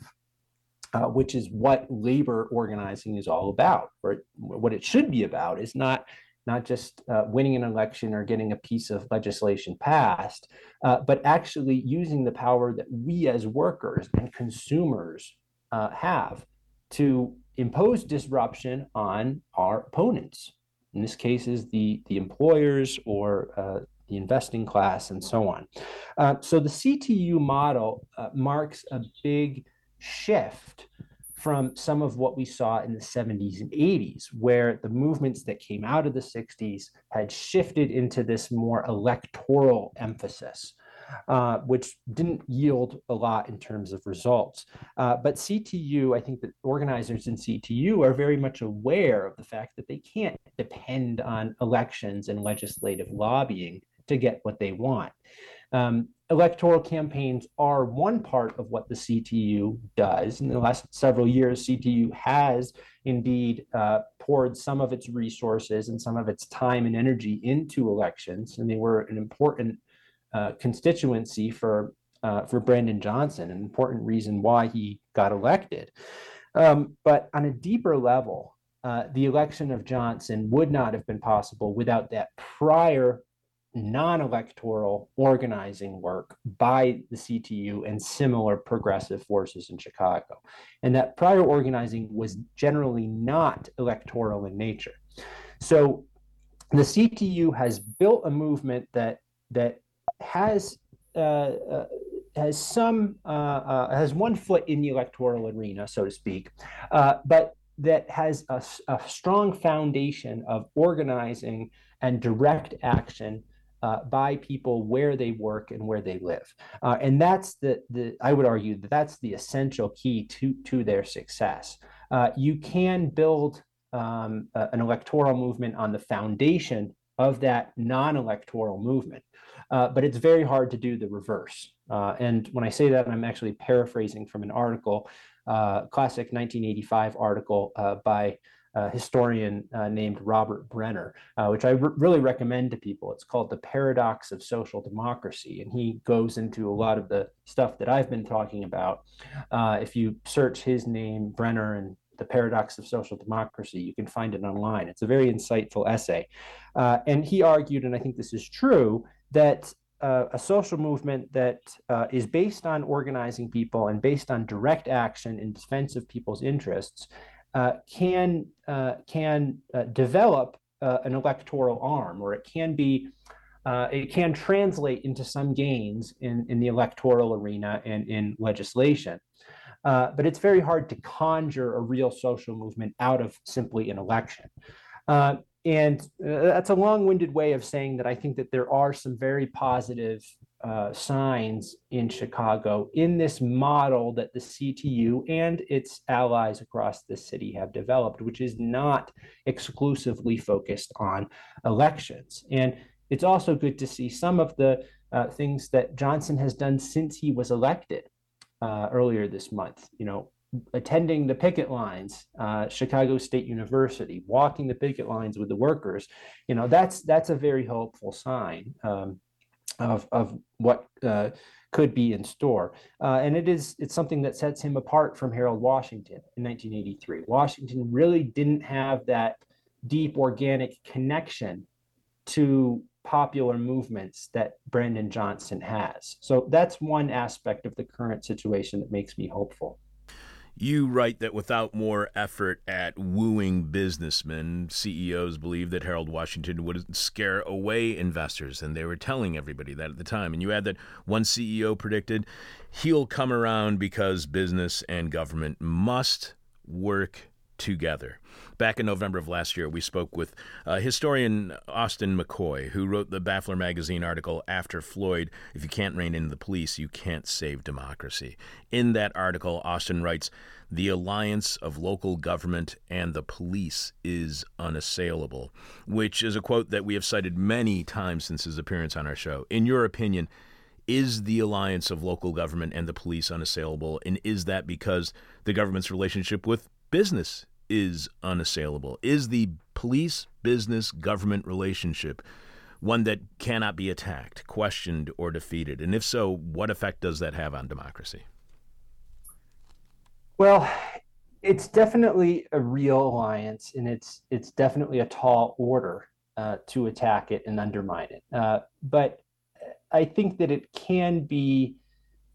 Uh, which is what labor organizing is all about. Or what it should be about is not not just uh, winning an election or getting a piece of legislation passed, uh, but actually using the power that we as workers and consumers uh, have to impose disruption on our opponents. In this case, is the the employers or uh, the investing class and so on. Uh, so the CTU model uh, marks a big shift from some of what we saw in the 70s and 80s, where the movements that came out of the 60s had shifted into this more electoral emphasis. Uh, which didn't yield a lot in terms of results. Uh, but CTU, I think that organizers in CTU are very much aware of the fact that they can't depend on elections and legislative lobbying to get what they want. Um, electoral campaigns are one part of what the CTU does. In the last several years, CTU has indeed uh, poured some of its resources and some of its time and energy into elections, and they were an important uh, constituency for uh, for Brandon Johnson, an important reason why he got elected. Um, but on a deeper level, uh, the election of Johnson would not have been possible without that prior non-electoral organizing work by the CTU and similar progressive forces in Chicago. And that prior organizing was generally not electoral in nature. So the CTU has built a movement that that has uh, uh, has some uh, uh has one foot in the electoral arena, so to speak, but that has a, a, strong foundation of organizing and direct action uh, by people where they work and where they live. Uh, and that's the, the, I would argue that that's the essential key to, to their success. Uh, you can build um, an electoral movement on the foundation of that non electoral movement. Uh, but it's very hard to do the reverse. Uh, and when I say that, I'm actually paraphrasing from an article, uh, classic 1985 article uh, by a historian uh, named Robert Brenner, which I really recommend to people. It's called The Paradox of Social Democracy. And he goes into a lot of the stuff that I've been talking about. if you search his name, Brenner, and the Paradox of Social Democracy. You can find it online. It's a very insightful essay. Uh, and he argued, and I think this is true, that uh, a social movement that uh, is based on organizing people and based on direct action in defense of people's interests uh, can uh, can uh, develop uh, an electoral arm, or it can be it can translate into some gains in, in the electoral arena and in legislation. but it's very hard to conjure a real social movement out of simply an election and uh, that's a long-winded way of saying that I think that there are some very positive uh, signs in Chicago in this model that the CTU and its allies across the city have developed, which is not exclusively focused on elections. And it's also good to see some of the uh, things that Johnson has done since he was elected uh, earlier this month. You know, attending the picket lines, uh, Chicago State University, walking the picket lines with the workers, you know, that's that's a very hopeful sign um, of of what uh, could be in store. Uh, and it is it's something that sets him apart from Harold Washington in 1983. Washington really didn't have that deep organic connection to popular movements that Brandon Johnson has. So that's one aspect of the current situation that makes me hopeful. You write that without more effort at wooing businessmen, CEOs believed that Harold Washington would scare away investors, and they were telling everybody that at the time. And you add that one CEO predicted he'll come around because business and government must work together. Back in November of last year, we spoke with uh, historian Austin McCoy, who wrote the Baffler magazine article After Floyd If You Can't Rein in the Police, You Can't Save Democracy. In that article, Austin writes The alliance of local government and the police is unassailable, which is a quote that we have cited many times since his appearance on our show. In your opinion, is the alliance of local government and the police unassailable? And is that because the government's relationship with business is unassailable? Is the police business government relationship one that cannot be attacked, questioned, or defeated? And if so, what effect does that have on democracy? Well, it's definitely a real alliance, and it's it's definitely a tall order uh, to attack it and undermine it. Uh, but I think that it can be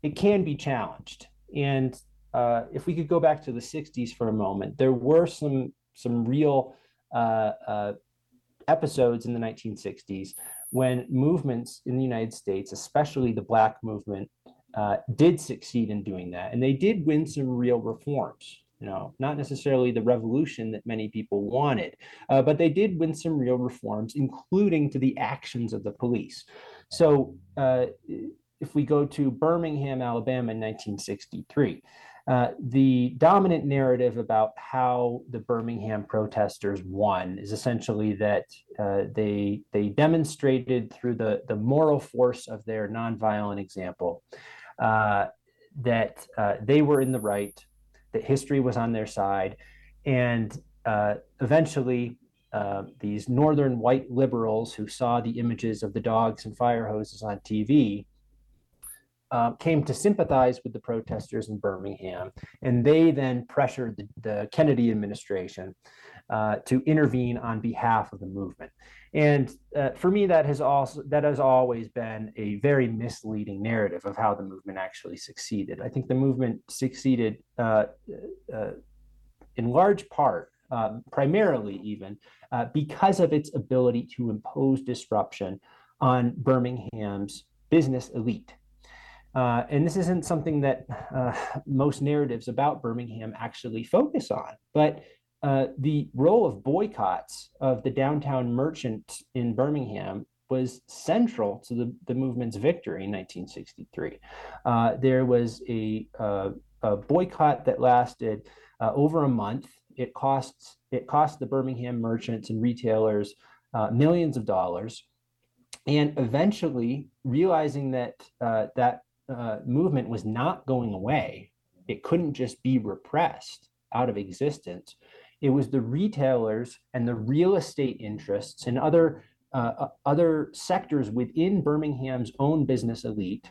it can be challenged, and uh, if we could go back to the 60s for a moment, there were some some real uh, uh, episodes in the 1960s when movements in the United States, especially the Black movement, uh, did succeed in doing that, and they did win some real reforms. You know, not necessarily the revolution that many people wanted, uh, but they did win some real reforms, including to the actions of the police. So, if we go to Birmingham, Alabama in 1963. Uh, the dominant narrative about how the Birmingham protesters won is essentially that uh, they they demonstrated through the the moral force of their nonviolent example uh, that uh, they were in the right, that history was on their side, and uh, eventually. these northern white liberals who saw the images of the dogs and fire hoses on TV uh, came to sympathize with the protesters in Birmingham, and they then pressured the, the Kennedy administration uh, to intervene on behalf of the movement. And uh, for me, that has also that has always been a very misleading narrative of how the movement actually succeeded. I think the movement succeeded uh, uh, in large part, um, primarily even, uh, because of its ability to impose disruption on Birmingham's business elite. Uh, and this isn't something that uh, most narratives about Birmingham actually focus on, but uh, the role of boycotts of the downtown merchants in Birmingham was central to the, the movement's victory in 1963. Uh, there was a, uh, a, boycott that lasted uh, over a month. It costs it cost the Birmingham merchants and retailers millions of dollars and eventually realizing that uh, that uh, movement was not going away. It couldn't just be repressed out of existence. It was the retailers and the real estate interests and other uh, uh other sectors within birmingham's own business elite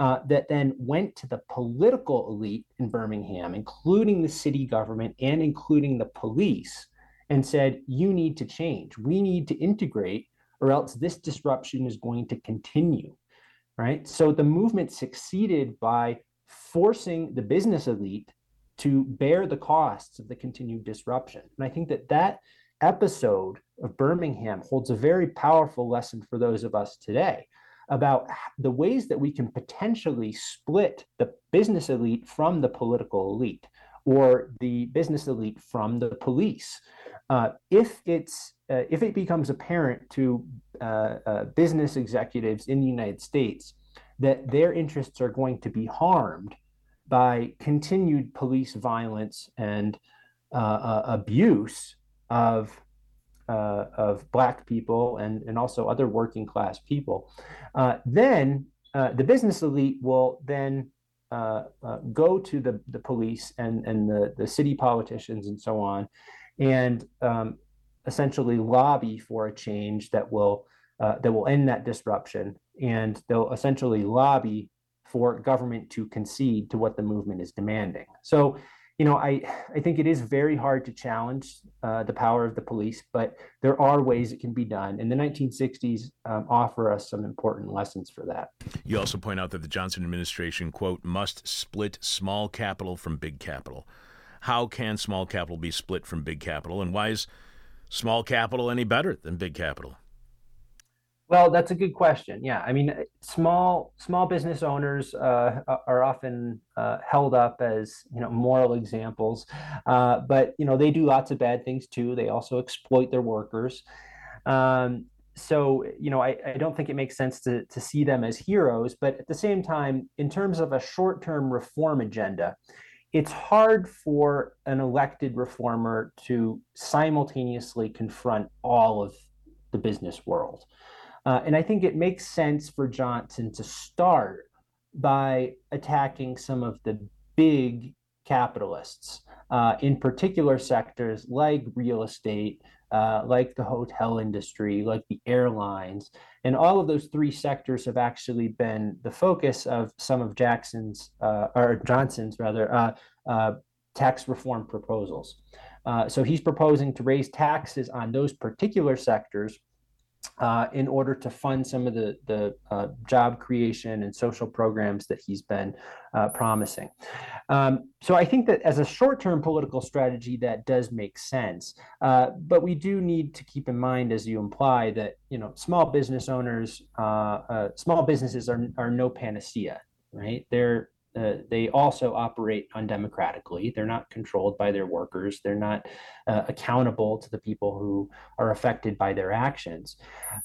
uh, that then went to the political elite in birmingham including the city government and including the police and said you need to change. We need to integrate or else this disruption is going to continue, right? So the movement succeeded by forcing the business elite to bear the costs of the continued disruption. And I think that that episode of Birmingham holds a very powerful lesson for those of us today about the ways that we can potentially split the business elite from the political elite or the business elite from the police. Uh, if it's uh, if it becomes apparent to uh, uh, business executives in the United States that their interests are going to be harmed by continued police violence and uh, uh, abuse of of black people and, and also other working class people, then the business elite will then uh, uh, go to the, the police and, and the, the city politicians and so on and um, essentially lobby for a change that will uh, that will end that disruption, and they'll essentially lobby for government to concede to what the movement is demanding. So, you know, I I think it is very hard to challenge uh, the power of the police, but there are ways it can be done, and the 1960s um, offer us some important lessons for that. You also point out that the Johnson administration quote must split small capital from big capital. How can small capital be split from big capital, and why is small capital any better than big capital? Well, that's a good question. Yeah, I mean, small small business owners uh, are often uh, held up as you know moral examples, uh, but you know they do lots of bad things too. They also exploit their workers. Um, so you know, I, I don't think it makes sense to to see them as heroes. But at the same time, in terms of a short term reform agenda, it's hard for an elected reformer to simultaneously confront all of the business world. Uh, and I think it makes sense for Johnson to start by attacking some of the big capitalists uh, in particular sectors like real estate, uh, like the hotel industry, like the airlines. And all of those three sectors have actually been the focus of some of Jackson's, uh, or Johnson's rather, uh, uh, tax reform proposals. so he's proposing to raise taxes on those particular sectors uh, in order to fund some of the, the uh, job creation and social programs that he's been uh, promising. Um, so I think that as a short-term political strategy, that does make sense. Uh, but we do need to keep in mind, as you imply, that you know small business owners, uh, uh, small businesses are, are no panacea, right? They're uh, they also operate undemocratically. They're not controlled by their workers. They're not uh, accountable to the people who are affected by their actions.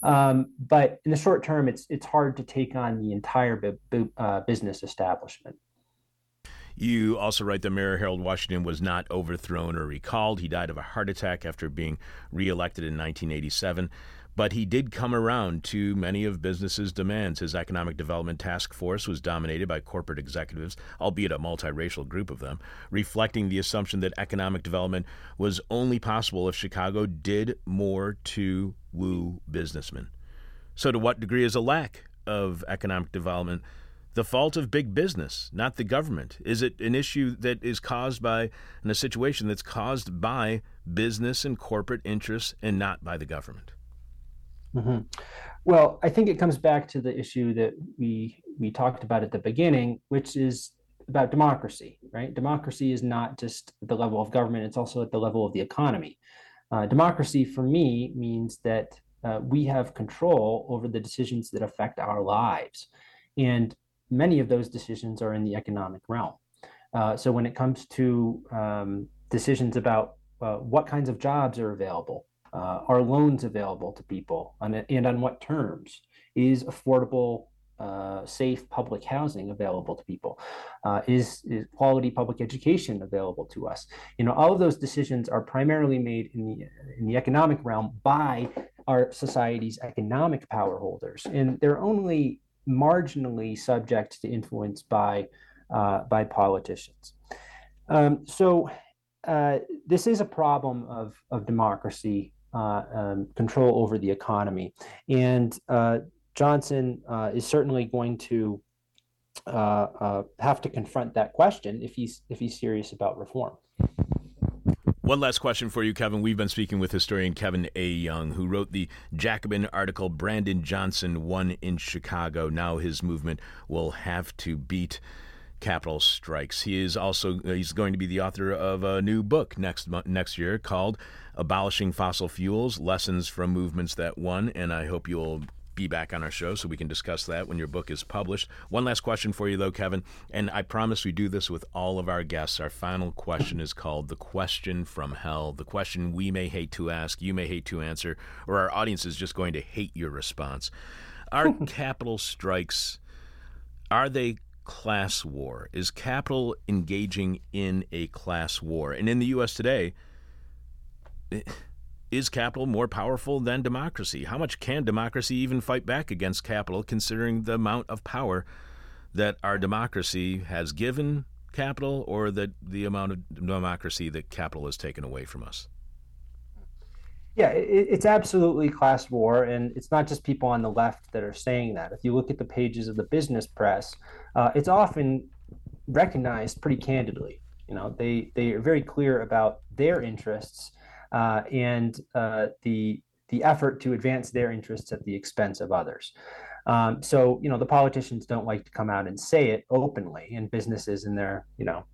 Um, but in the short term, it's it's hard to take on the entire bu- bu- uh, business establishment. You also write that Mayor Harold Washington was not overthrown or recalled. He died of a heart attack after being reelected in 1987 but he did come around to many of business's demands. His economic development task force was dominated by corporate executives, albeit a multiracial group of them, reflecting the assumption that economic development was only possible if Chicago did more to woo businessmen. So, to what degree is a lack of economic development the fault of big business, not the government? Is it an issue that is caused by, in a situation that's caused by business and corporate interests and not by the government? Mm-hmm. Well, I think it comes back to the issue that we we talked about at the beginning, which is about democracy, right? Democracy is not just the level of government; it's also at the level of the economy. Uh, democracy, for me, means that uh, we have control over the decisions that affect our lives, and many of those decisions are in the economic realm. Uh, so, when it comes to um, decisions about uh, what kinds of jobs are available, uh, are loans available to people, and, and on what terms? Is affordable, uh, safe public housing available to people? Uh, is, is quality public education available to us? You know, all of those decisions are primarily made in the in the economic realm by our society's economic power holders, and they're only marginally subject to influence by uh, by politicians. Um, so. Uh, this is a problem of, of democracy uh, um, control over the economy. And uh, Johnson uh, is certainly going to uh, have to confront that question if he's if he's serious about reform. One last question for you, Kevin. We've been speaking with historian Kevin A. Young, who wrote the Jacobin article Brandon Johnson won in Chicago. Now his movement will have to beat Capital strikes. He is also uh, he's going to be the author of a new book next next year called Abolishing Fossil Fuels: Lessons from Movements That Won. And I hope you'll be back on our show so we can discuss that when your book is published. One last question for you, though, Kevin, and I promise we do this with all of our guests. Our final question is called The Question from Hell. The question we may hate to ask, you may hate to answer, or our audience is just going to hate your response. Are capital strikes, are they class war? Is capital engaging in a class war? And in the U.S. today, eh, is capital more powerful than democracy? How much can democracy even fight back against capital, considering the amount of power that our democracy has given capital or that the amount of democracy that capital has taken away from us? Yeah, it, it's absolutely class war, and it's not just people on the left that are saying that. If you look at the pages of the business press, uh, it's often recognized pretty candidly. You know, they they are very clear about their interests uh, and uh, the the effort to advance their interests at the expense of others. Um, so, you know, the politicians don't like to come out and say it openly, and businesses in their, you know,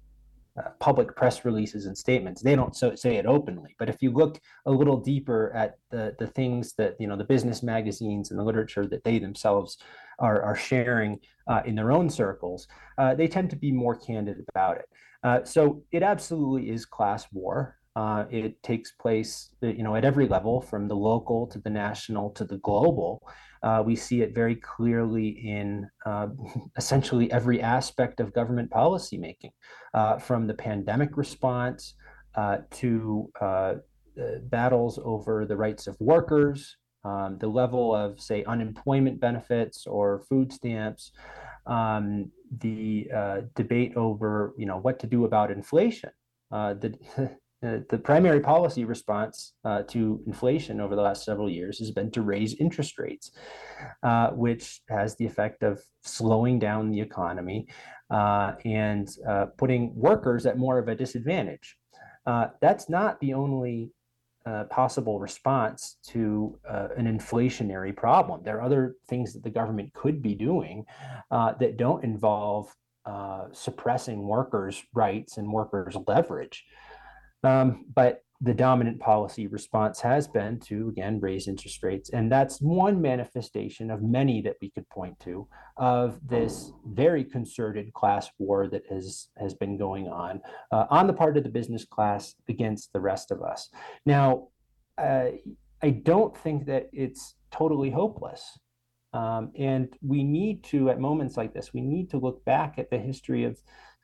public press releases and statements. They don't so, say it openly, but if you look a little deeper at the the things that you know the business magazines and the literature that they themselves are are sharing uh, in their own circles, uh, they tend to be more candid about it. Uh, so it absolutely is class war. Uh, it takes place, you know, at every level, from the local to the national to the global. Uh, we see it very clearly in uh, essentially every aspect of government policymaking, uh, from the pandemic response uh, to uh, battles over the rights of workers, um, the level of, say, unemployment benefits or food stamps, um, the uh, debate over, you know, what to do about inflation. the Uh, the primary policy response uh, to inflation over the last several years has been to raise interest rates, uh, which has the effect of slowing down the economy uh, and uh, putting workers at more of a disadvantage. that's not the only possible response to an inflationary problem. There are other things that the government could be doing that don't involve suppressing workers' rights and workers' leverage. Um, but the dominant policy response has been to again raise interest rates. And that's one manifestation of many that we could point to of this very concerted class war that has has been going on uh, on the part of the business class against the rest of us. Now uh, i don't think that it's totally hopeless. Um, and we need to at moments like this we need to look back at the history of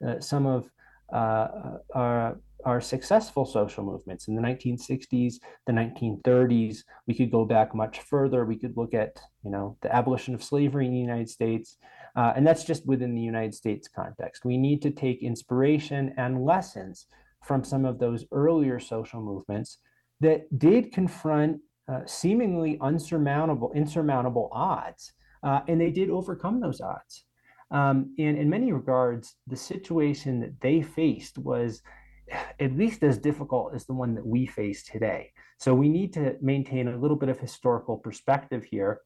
uh, some of uh, our are successful social movements in the 1960s, the 1930s. We could go back much further. We could look at, you know, the abolition of slavery in the United States, uh, and that's just within the United States context. We need to take inspiration and lessons from some of those earlier social movements that did confront uh, seemingly unsurmountable, insurmountable odds, uh, and they did overcome those odds. Um, and in many regards, the situation that they faced was at least as difficult as the one that we face today. So we need to maintain a little bit of historical perspective here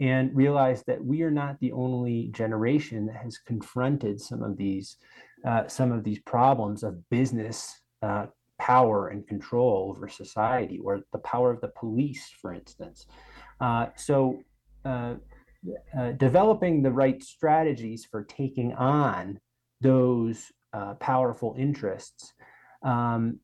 and realize that we are not the only generation that has confronted some of these uh, some of these problems of business uh, power and control over society, or the power of the police, for instance. Uh, so, uh, uh, developing the right strategies for taking on those uh, powerful interests um,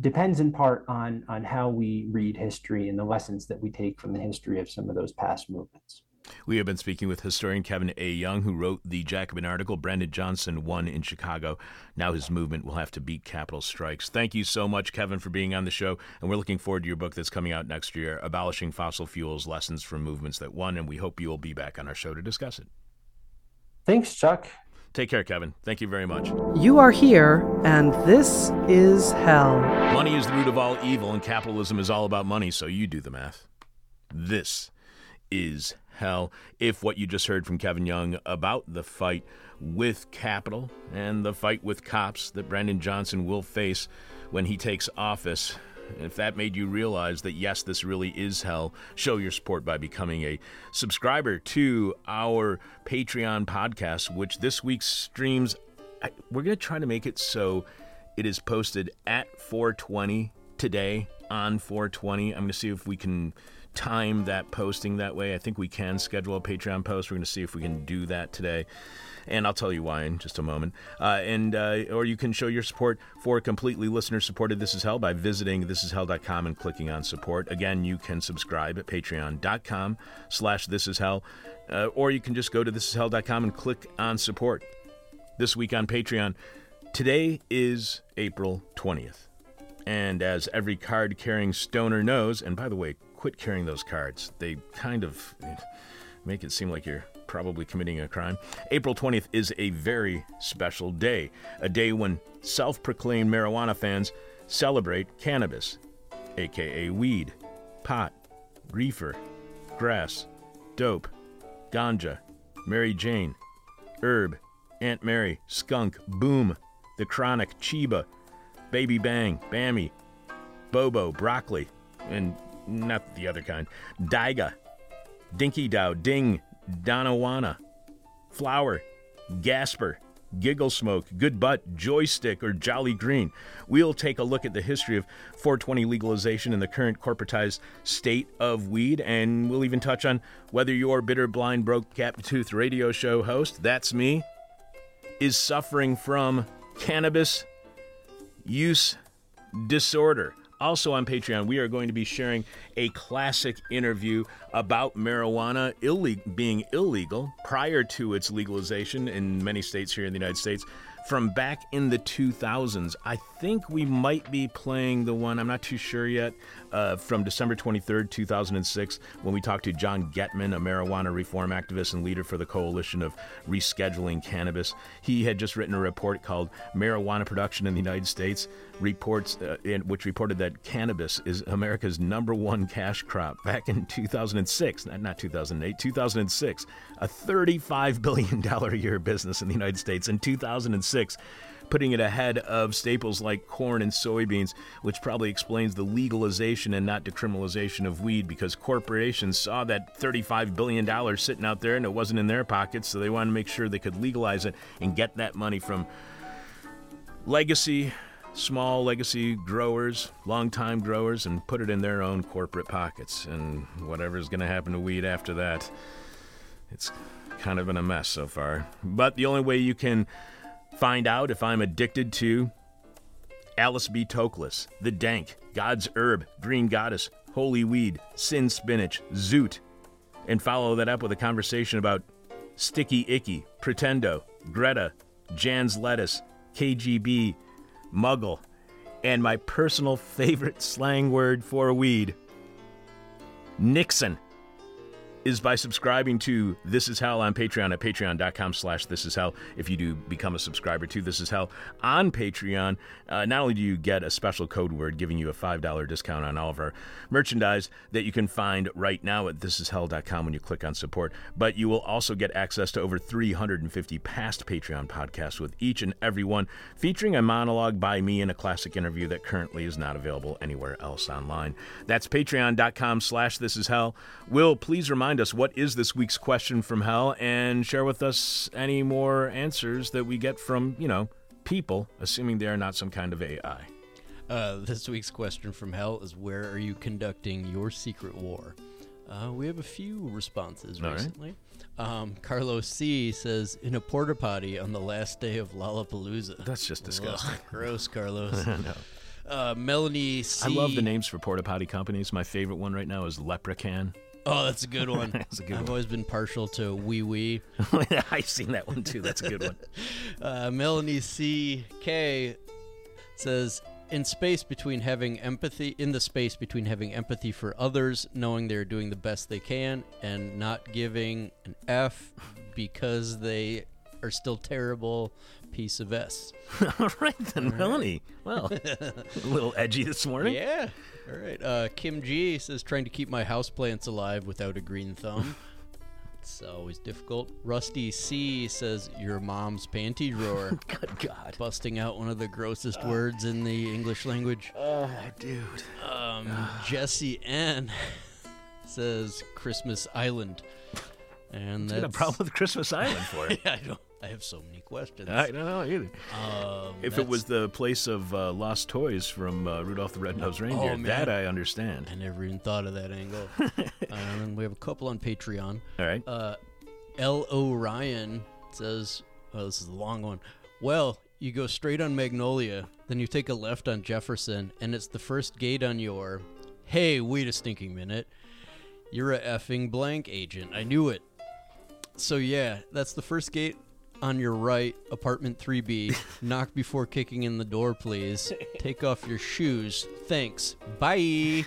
depends in part on on how we read history and the lessons that we take from the history of some of those past movements. We have been speaking with historian Kevin A. Young, who wrote the Jacobin article, Brandon Johnson won in Chicago. Now his movement will have to beat capital strikes. Thank you so much, Kevin, for being on the show. And we're looking forward to your book that's coming out next year, Abolishing Fossil Fuels Lessons from Movements That Won. And we hope you will be back on our show to discuss it. Thanks, Chuck. Take care, Kevin. Thank you very much. You are here, and this is hell. Money is the root of all evil, and capitalism is all about money, so you do the math. This is hell. If what you just heard from Kevin Young about the fight with capital and the fight with cops that Brandon Johnson will face when he takes office if that made you realize that, yes, this really is hell, show your support by becoming a subscriber to our Patreon podcast, which this week streams. We're going to try to make it so it is posted at 420 today on 420. I'm going to see if we can time that posting that way. I think we can schedule a Patreon post. We're going to see if we can do that today and I'll tell you why in just a moment. Uh, and uh, or you can show your support for completely listener-supported This Is Hell by visiting thisishell.com and clicking on support. Again, you can subscribe at patreon.com slash This Is Hell, uh, or you can just go to thisishell.com and click on support. This week on Patreon, today is April 20th. And as every card carrying stoner knows, and by the way, quit carrying those cards. They kind of make it seem like you're probably committing a crime. April 20th is a very special day, a day when self proclaimed marijuana fans celebrate cannabis, aka weed, pot, reefer, grass, dope, ganja, Mary Jane, herb, Aunt Mary, skunk, boom, the chronic, chiba, baby bang, bammy, bobo, broccoli, and not the other kind, daiga, dinky dow, ding, Donawana, Flower, Gasper, Giggle Smoke, Good Butt, Joystick, or Jolly Green. We'll take a look at the history of 420 legalization and the current corporatized state of weed, and we'll even touch on whether your bitter, blind, broke, cap tooth radio show host, that's me, is suffering from cannabis use disorder. Also on Patreon, we are going to be sharing a classic interview about marijuana being illegal prior to its legalization in many states here in the United States from back in the 2000s. I think we might be playing the one, I'm not too sure yet, uh, from December 23rd, 2006, when we talked to Jon Gettman, a marijuana reform activist and leader for the Coalition of Rescheduling Cannabis. He had just written a report called Marijuana Production in the United States, reports uh, which reported that cannabis is America's number one cash crop back in 2006, not 2008, 2006, a $35 billion a year business in the United States. In 2006, putting it ahead of staples like corn and soybeans, which probably explains the legalization and not decriminalization of weed because corporations saw that $35 billion sitting out there and it wasn't in their pockets, so they wanted to make sure they could legalize it and get that money from legacy, small legacy growers, long-time growers, and put it in their own corporate pockets. And whatever's going to happen to weed after that, it's kind of been a mess so far. But the only way you can Find out if I'm addicted to Alice B. Toklas, The Dank, God's Herb, Green Goddess, Holy Weed, Sin Spinach, Zoot, and follow that up with a conversation about Sticky Icky, Pretendo, Greta, Jan's Lettuce, KGB, Muggle, and my personal favorite slang word for weed, Nixon. Is by subscribing to This Is Hell on Patreon at patreon.com slash This Is Hell. If you do become a subscriber to This Is Hell on Patreon, uh, not only do you get a special code word giving you a $5 discount on all of our merchandise that you can find right now at thisishell.com when you click on support, but you will also get access to over 350 past Patreon podcasts with each and every one featuring a monologue by me and a classic interview that currently is not available anywhere else online. That's patreon.com slash This Is Hell. Will, please remind us what is this week's question from hell and share with us any more answers that we get from, you know, people, assuming they are not some kind of AI. Uh, this week's question from hell is Where are you conducting your secret war? Uh, we have a few responses All right. recently. Um, Carlos C says, In a porta potty on the last day of Lollapalooza. That's just disgusting. Ugh, gross, Carlos. no. Uh, Melanie C. I love the names for porta potty companies. My favorite one right now is Leprechaun. Oh, that's a good one. That's a good I've one. always been partial to Wee Wee. I've seen that one too. That's a good one. Uh, Melanie C. K. says, in space between having empathy, in the space between having empathy for others, knowing they're doing the best they can, and not giving an F because they are still terrible piece of S. All right then, Melanie. Well, a little edgy this morning. Yeah. All right. Uh, Kim G says trying to keep my houseplants alive without a green thumb. it's always difficult. Rusty C says your mom's panty drawer, Good God. busting out one of the grossest words in the English language. Oh, dude. Um, Jesse N says Christmas Island, and Got a problem with Christmas Island for it. yeah, I don't. I have so many questions. I don't know either. Um, If it was the place of uh, lost toys from uh, Rudolph the Red-Nosed Reindeer, Oh, that I understand. I never even thought of that angle. um, and we have a couple on Patreon. All right. Uh, L. O'Ryan says, "Oh, this is a long one." Well, you go straight on Magnolia, then you take a left on Jefferson, and it's the first gate on your. Hey, wait a stinking minute! You're a effing blank agent. I knew it. So yeah, that's the first gate on your right, apartment 3B. Knock before kicking in the door, please. Take off your shoes. Thanks. Bye.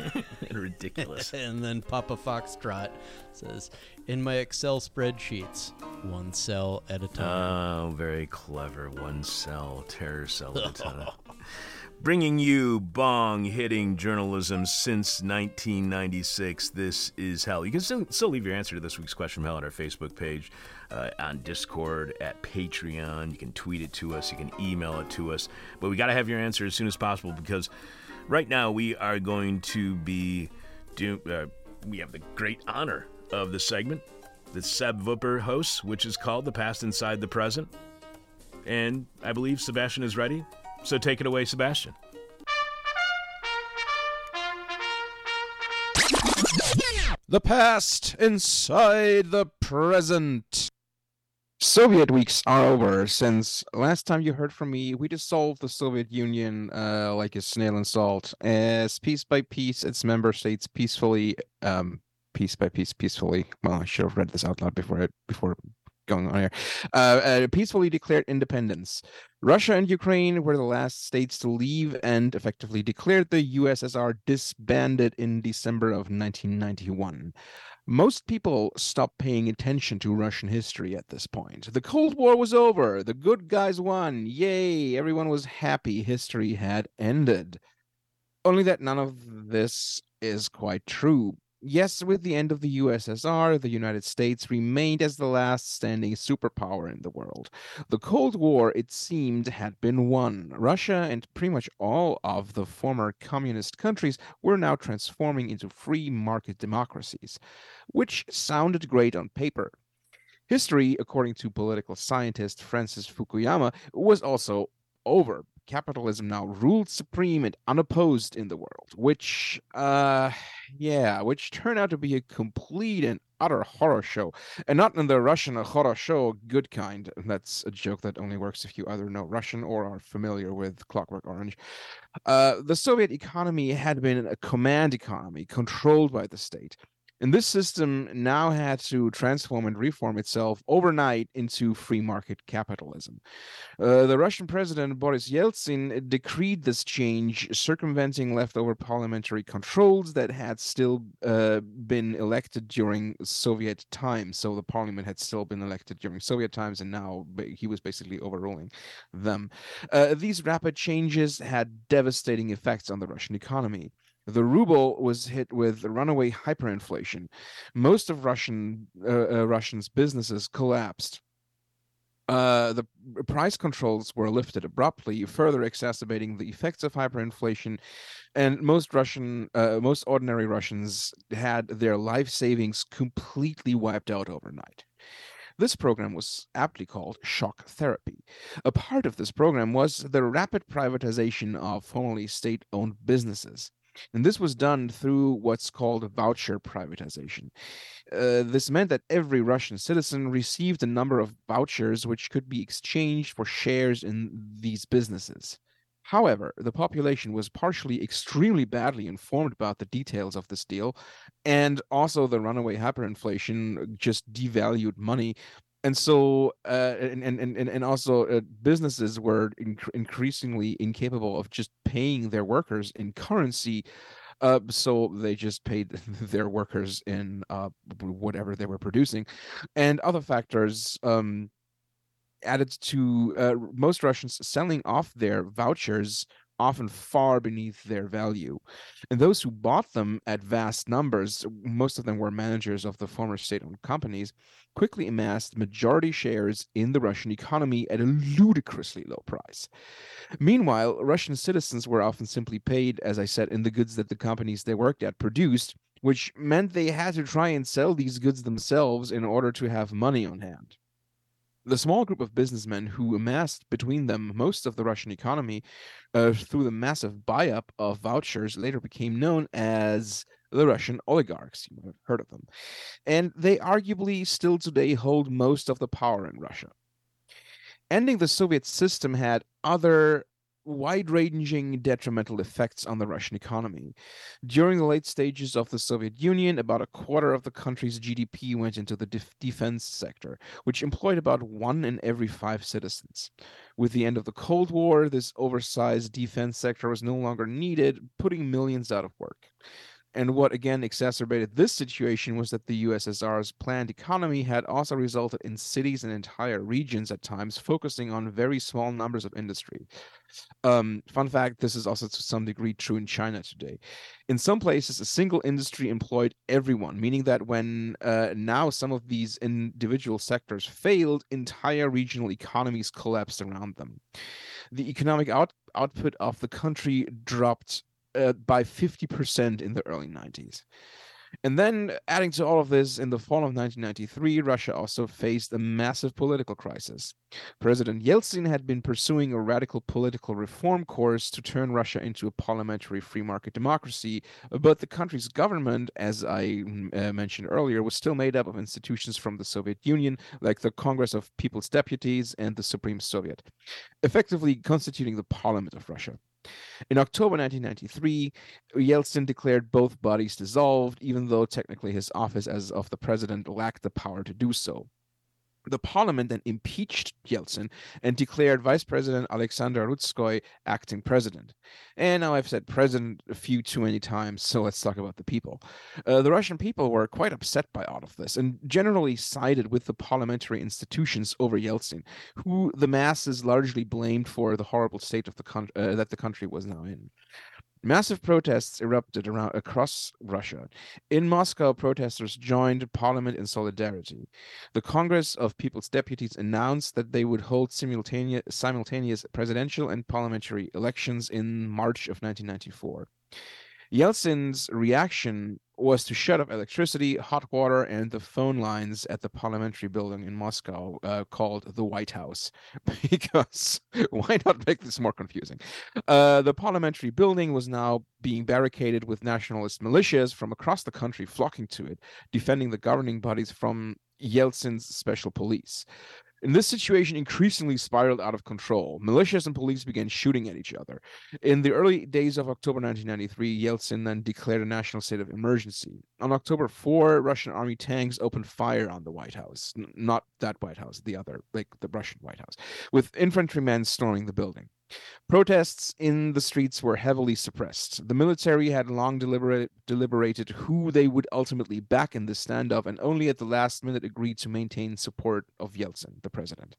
Ridiculous. and then Papa Foxtrot says, "In my Excel spreadsheets, one cell at a time." Oh, very clever. One cell, terror cell at a time. Bringing you bong hitting journalism since 1996. This is Hell. You can still, still leave your answer to this week's question from Hell on our Facebook page, uh, on Discord, at Patreon. You can tweet it to us, you can email it to us. But we got to have your answer as soon as possible because right now we are going to be do. Uh, we have the great honor of the segment that Seb Vupper hosts, which is called The Past Inside the Present. And I believe Sebastian is ready. So take it away, Sebastian. The past inside the present. Soviet weeks are over since last time you heard from me. We dissolved the Soviet Union uh, like a snail in salt, as piece by piece its member states peacefully, um, piece by piece, peacefully. Well, I should have read this out loud before before going on here. Uh, uh, peacefully declared independence. Russia and Ukraine were the last states to leave and effectively declared the USSR disbanded in December of 1991. Most people stopped paying attention to Russian history at this point. The Cold War was over. The good guys won. Yay. Everyone was happy. History had ended. Only that none of this is quite true. Yes, with the end of the USSR, the United States remained as the last standing superpower in the world. The Cold War, it seemed, had been won. Russia and pretty much all of the former communist countries were now transforming into free market democracies, which sounded great on paper. History, according to political scientist Francis Fukuyama, was also over. Capitalism now ruled supreme and unopposed in the world, which, uh, yeah, which turned out to be a complete and utter horror show. And not in the Russian horror show good kind. That's a joke that only works if you either know Russian or are familiar with Clockwork Orange. Uh, the Soviet economy had been a command economy controlled by the state. And this system now had to transform and reform itself overnight into free market capitalism. Uh, the Russian president Boris Yeltsin decreed this change, circumventing leftover parliamentary controls that had still uh, been elected during Soviet times. So the parliament had still been elected during Soviet times, and now he was basically overruling them. Uh, these rapid changes had devastating effects on the Russian economy the ruble was hit with runaway hyperinflation. Most of Russian uh, uh, Russians' businesses collapsed. Uh, the price controls were lifted abruptly, further exacerbating the effects of hyperinflation. And most Russian, uh, most ordinary Russians had their life savings completely wiped out overnight. This program was aptly called shock therapy. A part of this program was the rapid privatization of formerly state owned businesses. And this was done through what's called voucher privatization. Uh, this meant that every Russian citizen received a number of vouchers which could be exchanged for shares in these businesses. However, the population was partially extremely badly informed about the details of this deal, and also the runaway hyperinflation just devalued money and so uh, and, and and and also uh, businesses were inc- increasingly incapable of just paying their workers in currency uh, so they just paid their workers in uh, whatever they were producing and other factors um, added to uh, most russians selling off their vouchers often far beneath their value. And those who bought them at vast numbers, most of them were managers of the former state owned companies, quickly amassed majority shares in the Russian economy at a ludicrously low price. Meanwhile, Russian citizens were often simply paid, as I said, in the goods that the companies they worked at produced, which meant they had to try and sell these goods themselves in order to have money on hand. The small group of businessmen who amassed between them most of the Russian economy uh, through the massive buy up of vouchers later became known as the Russian oligarchs. You might have heard of them. And they arguably still today hold most of the power in Russia. Ending the Soviet system had other wide ranging detrimental effects on the Russian economy. During the late stages of the Soviet Union, about a quarter of the country's GDP went into the def- defense sector, which employed about one in every five citizens. With the end of the Cold War, this oversized defense sector was no longer needed, putting millions out of work. And what again exacerbated this situation was that the USSR's planned economy had also resulted in cities and entire regions at times focusing on very small numbers of industry. Um, fun fact this is also to some degree true in China today. In some places, a single industry employed everyone, meaning that when uh, now some of these individual sectors failed, entire regional economies collapsed around them. The economic out- output of the country dropped uh, by 50% in the early 90s. And then, adding to all of this, in the fall of 1993, Russia also faced a massive political crisis. President Yeltsin had been pursuing a radical political reform course to turn Russia into a parliamentary free market democracy, but the country's government, as I mm, uh, mentioned earlier, was still made up of institutions from the Soviet Union, like the Congress of People's Deputies and the Supreme Soviet, effectively constituting the parliament of Russia. In October 1993, Yeltsin declared both bodies dissolved, even though technically his office as of the president lacked the power to do so. The parliament then impeached Yeltsin and declared Vice President Alexander Rutskoy acting president. And now I've said president a few too many times, so let's talk about the people. Uh, the Russian people were quite upset by all of this and generally sided with the parliamentary institutions over Yeltsin, who the masses largely blamed for the horrible state of the con- uh, that the country was now in. Massive protests erupted around across Russia. In Moscow, protesters joined parliament in solidarity. The Congress of People's Deputies announced that they would hold simultaneous, simultaneous presidential and parliamentary elections in March of 1994. Yeltsin's reaction was to shut off electricity, hot water, and the phone lines at the parliamentary building in Moscow uh, called the White House. because why not make this more confusing? Uh, the parliamentary building was now being barricaded with nationalist militias from across the country flocking to it, defending the governing bodies from Yeltsin's special police. And this situation increasingly spiraled out of control. Militias and police began shooting at each other. In the early days of October 1993, Yeltsin then declared a national state of emergency. On October 4, Russian army tanks opened fire on the White House. N- not that White House, the other, like the Russian White House, with infantrymen storming the building. Protests in the streets were heavily suppressed. The military had long deliberate, deliberated who they would ultimately back in this standoff and only at the last minute agreed to maintain support of Yeltsin, the president.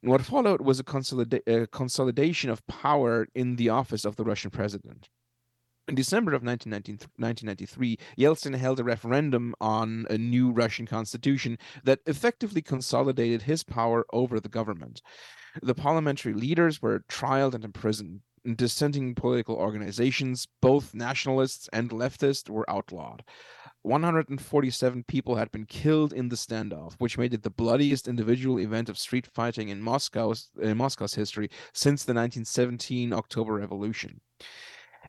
What followed was a, consolida- a consolidation of power in the office of the Russian president. In December of 1993, Yeltsin held a referendum on a new Russian constitution that effectively consolidated his power over the government. The parliamentary leaders were trialed and imprisoned. Dissenting political organizations, both nationalists and leftists, were outlawed. 147 people had been killed in the standoff, which made it the bloodiest individual event of street fighting in Moscow's, in Moscow's history since the 1917 October Revolution.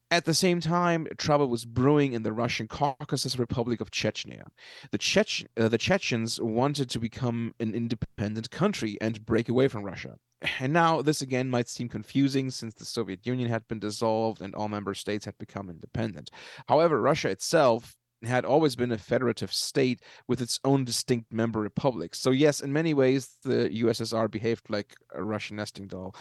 At the same time, trouble was brewing in the Russian Caucasus Republic of Chechnya. The, Chech- uh, the Chechens wanted to become an independent country and break away from Russia. And now, this again might seem confusing since the Soviet Union had been dissolved and all member states had become independent. However, Russia itself had always been a federative state with its own distinct member republics. So, yes, in many ways, the USSR behaved like a Russian nesting doll.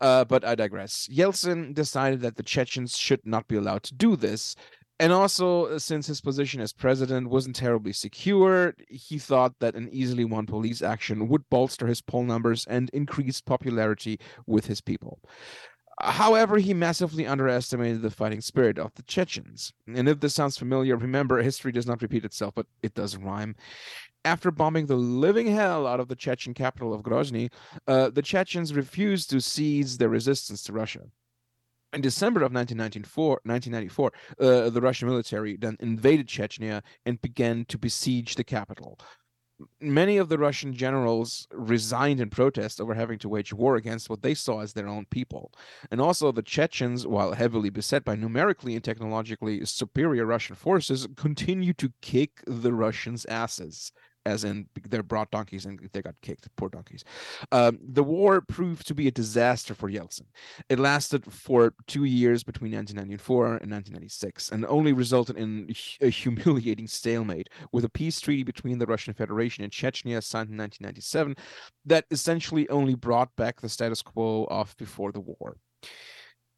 Uh, but I digress. Yeltsin decided that the Chechens should not be allowed to do this. And also, uh, since his position as president wasn't terribly secure, he thought that an easily won police action would bolster his poll numbers and increase popularity with his people. However, he massively underestimated the fighting spirit of the Chechens. And if this sounds familiar, remember history does not repeat itself, but it does rhyme. After bombing the living hell out of the Chechen capital of Grozny, uh, the Chechens refused to cease their resistance to Russia. In December of 1994, 1994 uh, the Russian military then invaded Chechnya and began to besiege the capital many of the Russian generals resigned in protest over having to wage war against what they saw as their own people. And also, the Chechens, while heavily beset by numerically and technologically superior Russian forces, continued to kick the Russians' asses as in they're brought donkeys and they got kicked, poor donkeys. Um, the war proved to be a disaster for Yeltsin. It lasted for two years between 1994 and 1996 and only resulted in a humiliating stalemate with a peace treaty between the Russian Federation and Chechnya signed in 1997 that essentially only brought back the status quo of before the war.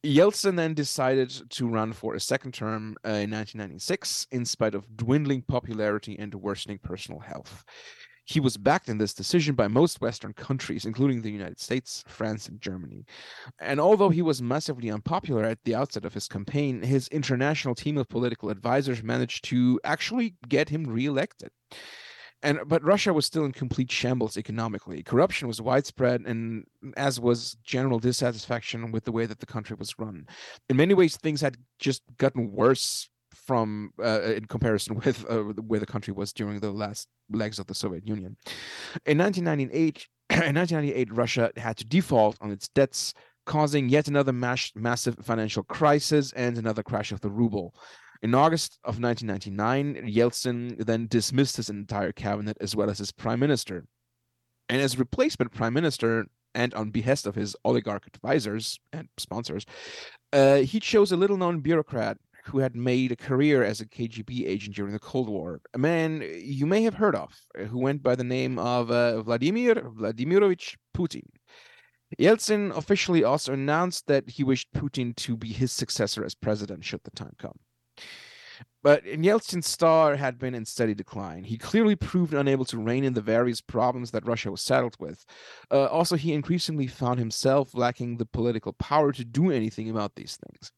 Yeltsin then decided to run for a second term uh, in 1996 in spite of dwindling popularity and worsening personal health. He was backed in this decision by most Western countries, including the United States, France, and Germany. And although he was massively unpopular at the outset of his campaign, his international team of political advisors managed to actually get him reelected and but Russia was still in complete shambles economically. Corruption was widespread, and as was general dissatisfaction with the way that the country was run. In many ways, things had just gotten worse from uh, in comparison with uh, where the country was during the last legs of the Soviet Union. In 1998, in 1998, Russia had to default on its debts, causing yet another mass- massive financial crisis and another crash of the ruble. In August of 1999, Yeltsin then dismissed his entire cabinet as well as his prime minister. And as replacement prime minister, and on behest of his oligarch advisors and sponsors, uh, he chose a little known bureaucrat who had made a career as a KGB agent during the Cold War, a man you may have heard of, who went by the name of uh, Vladimir Vladimirovich Putin. Yeltsin officially also announced that he wished Putin to be his successor as president should the time come. But Yeltsin's star had been in steady decline. He clearly proved unable to rein in the various problems that Russia was saddled with. Uh, also, he increasingly found himself lacking the political power to do anything about these things.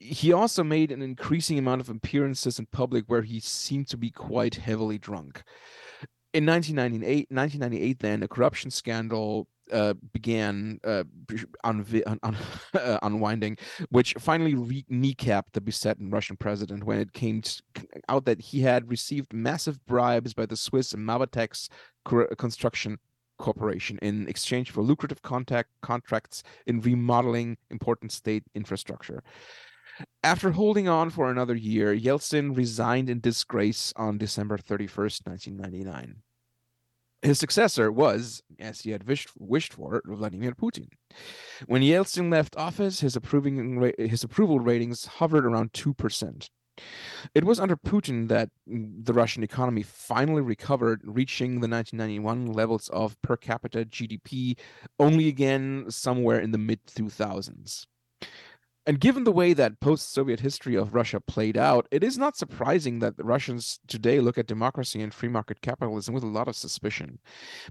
He also made an increasing amount of appearances in public where he seemed to be quite heavily drunk. In 1998, 1998 then, a corruption scandal uh, began uh, un- un- unwinding, which finally re- kneecapped the besetting Russian president when it came out that he had received massive bribes by the Swiss Mabetex Construction Corporation in exchange for lucrative contact contracts in remodeling important state infrastructure. After holding on for another year, Yeltsin resigned in disgrace on December 31st, 1999. His successor was, as he had wished, wished for, Vladimir Putin. When Yeltsin left office, his approving his approval ratings hovered around two percent. It was under Putin that the Russian economy finally recovered, reaching the 1991 levels of per capita GDP only again somewhere in the mid 2000s. And given the way that post Soviet history of Russia played out, it is not surprising that the Russians today look at democracy and free market capitalism with a lot of suspicion.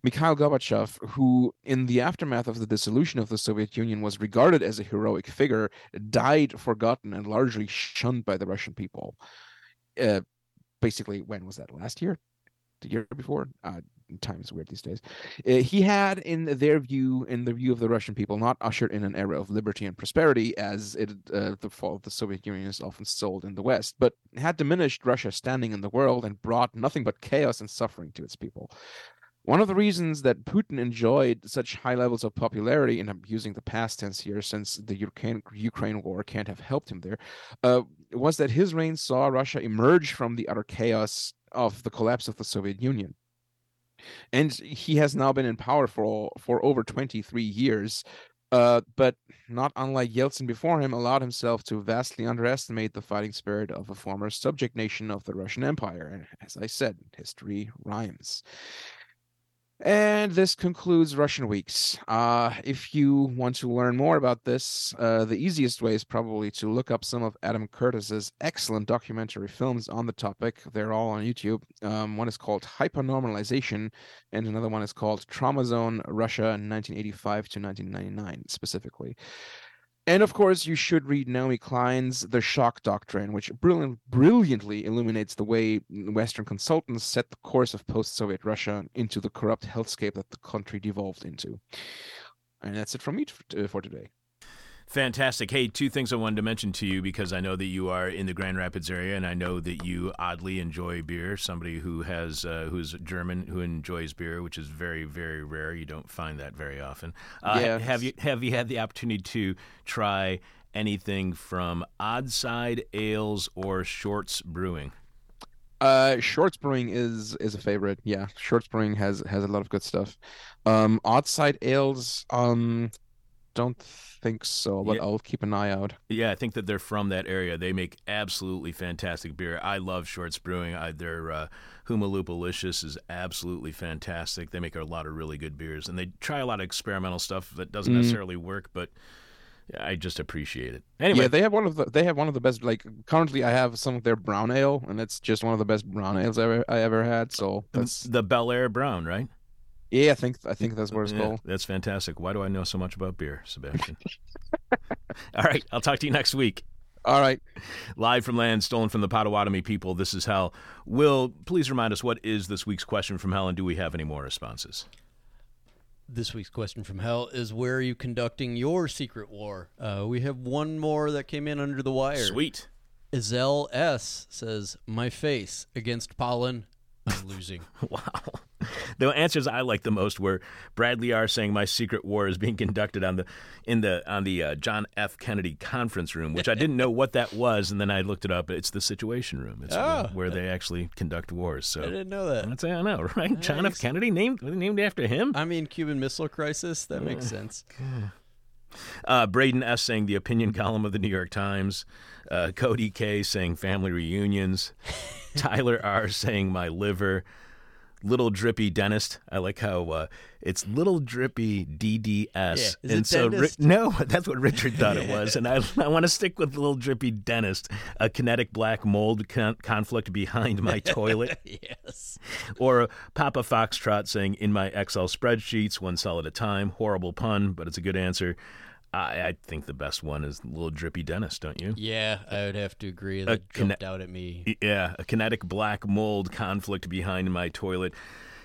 Mikhail Gorbachev, who in the aftermath of the dissolution of the Soviet Union was regarded as a heroic figure, died forgotten and largely shunned by the Russian people. Uh, basically, when was that? Last year? The year before? Uh, time is weird these days. Uh, he had, in their view, in the view of the Russian people, not ushered in an era of liberty and prosperity as it, uh, the fall of the Soviet Union is often sold in the West, but had diminished Russia's standing in the world and brought nothing but chaos and suffering to its people. One of the reasons that Putin enjoyed such high levels of popularity, and I'm using the past tense here since the Ukraine, Ukraine war can't have helped him there, uh, was that his reign saw Russia emerge from the utter chaos of the collapse of the Soviet Union and he has now been in power for for over 23 years uh, but not unlike Yeltsin before him, allowed himself to vastly underestimate the fighting spirit of a former subject nation of the Russian Empire. And as I said, history rhymes. And this concludes Russian Weeks. Uh, if you want to learn more about this, uh, the easiest way is probably to look up some of Adam Curtis's excellent documentary films on the topic. They're all on YouTube. Um, one is called Hypernormalization, and another one is called Trauma Zone Russia 1985 to 1999, specifically. And of course, you should read Naomi Klein's The Shock Doctrine, which brilliant, brilliantly illuminates the way Western consultants set the course of post Soviet Russia into the corrupt hellscape that the country devolved into. And that's it from me uh, for today. Fantastic. Hey, two things I wanted to mention to you because I know that you are in the Grand Rapids area, and I know that you oddly enjoy beer. Somebody who has uh, who's German who enjoys beer, which is very very rare. You don't find that very often. Uh, yeah. Have you have you had the opportunity to try anything from Oddside Ales or Shorts Brewing? Uh, Shorts Brewing is is a favorite. Yeah, Shorts Brewing has has a lot of good stuff. Um, Oddside Ales. Um, don't think so, but yeah. I'll keep an eye out. Yeah, I think that they're from that area. They make absolutely fantastic beer. I love Shorts Brewing. I, their uh, Humalupalicious is absolutely fantastic. They make a lot of really good beers, and they try a lot of experimental stuff that doesn't mm. necessarily work, but I just appreciate it. Anyway, yeah, they have one of the they have one of the best. Like currently, I have some of their brown ale, and it's just one of the best brown ales I ever I ever had. So that's the Bellaire Brown, right? Yeah, I think I think that's what it's yeah, called. That's fantastic. Why do I know so much about beer, Sebastian? All right, I'll talk to you next week. All right. Live from land stolen from the Potawatomi people, this is Hell. Will, please remind us what is this week's question from Hell, and do we have any more responses? This week's question from Hell is Where are you conducting your secret war? Uh, we have one more that came in under the wire. Sweet. Izel S says, My face against pollen. I'm losing. wow. The answers I like the most were Bradley R. saying my secret war is being conducted on the in the on the uh, John F. Kennedy conference room, which I didn't know what that was, and then I looked it up. It's the Situation Room. It's oh. where they actually conduct wars. So I didn't know that. That's I know, right? Nice. John F. Kennedy named named after him. I mean, Cuban Missile Crisis. That makes sense. Uh, Braden S. saying the opinion column of the New York Times. Uh, Cody K. saying family reunions. Tyler R. saying my liver little drippy dentist. I like how uh, it's little drippy DDS. Yeah. and so ri- no, that's what Richard thought it was, and I I want to stick with little drippy dentist. A kinetic black mold con- conflict behind my toilet. yes. Or Papa Foxtrot saying in my Excel spreadsheets, one cell at a time. Horrible pun, but it's a good answer. I, I, think the best one is Little Drippy Dentist, don't you? Yeah, I would have to agree. That a jumped out at me. Yeah, a kinetic black mold conflict behind my toilet.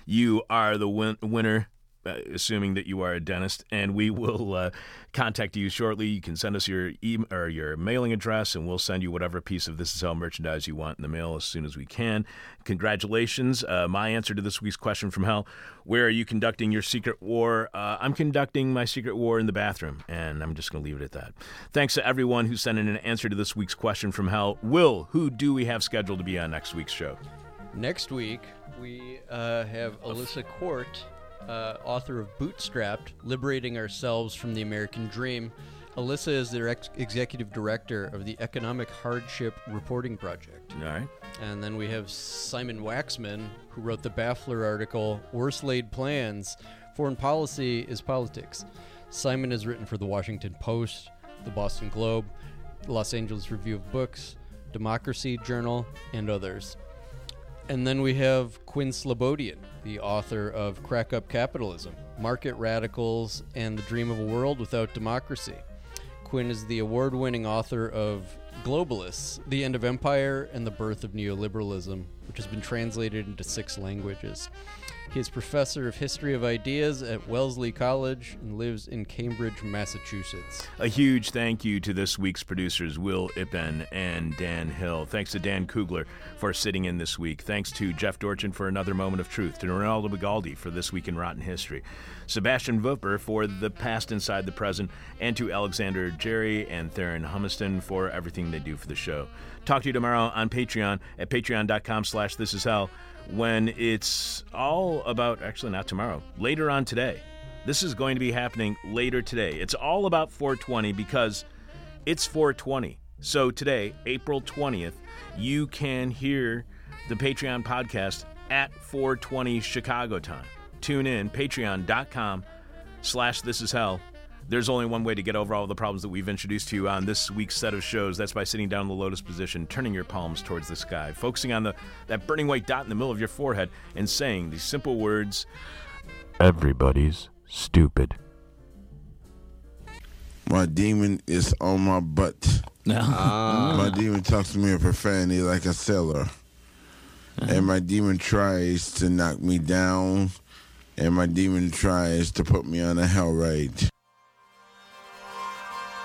You are the win- winner. Uh, assuming that you are a dentist, and we will uh, contact you shortly. You can send us your e- or your mailing address, and we'll send you whatever piece of This Is Hell merchandise you want in the mail as soon as we can. Congratulations! Uh, my answer to this week's question from Hell: Where are you conducting your secret war? Uh, I'm conducting my secret war in the bathroom, and I'm just going to leave it at that. Thanks to everyone who sent in an answer to this week's question from Hell. Will, who do we have scheduled to be on next week's show? Next week, we uh, have Alissa Quart, uh, author of Bootstrapped Liberating Ourselves from the American Dream. Alissa is the ex- executive director of the Economic Hardship Reporting Project. All right. And then we have Simon Waxman, who wrote the Baffler article, Worst Laid Plans Foreign Policy is Politics. Simon has written for the Washington Post, the Boston Globe, the Los Angeles Review of Books, Democracy Journal, and others. And then we have Quinn Slobodian, the author of Crack Up Capitalism, Market Radicals, and The Dream of a World Without Democracy. Quinn is the award winning author of Globalists, The End of Empire and the Birth of Neoliberalism, which has been translated into six languages. He is professor of history of ideas at Wellesley College and lives in Cambridge, Massachusetts. A huge thank you to this week's producers, Will Ippen and Dan Hill. Thanks to Dan Kugler for sitting in this week. Thanks to Jeff Dorchin for another moment of truth. To Ronaldo Bigaldi for This Week in Rotten History. Sebastian Vupper for The Past Inside the Present. And to Alexander Jerry and Theron Humiston for everything they do for the show. Talk to you tomorrow on Patreon at patreon.com slash this is hell when it's all about, actually, not tomorrow, later on today. This is going to be happening later today. It's all about 420 because it's 420. So today, April 20th, you can hear the Patreon podcast at 420 Chicago time. Tune in, patreon.com slash this is hell there's only one way to get over all the problems that we've introduced to you on this week's set of shows. That's by sitting down in the lotus position, turning your palms towards the sky, focusing on the that burning white dot in the middle of your forehead, and saying these simple words Everybody's stupid. My demon is on my butt. No. Ah. My demon talks to me in profanity like a sailor. And my demon tries to knock me down. And my demon tries to put me on a hell ride.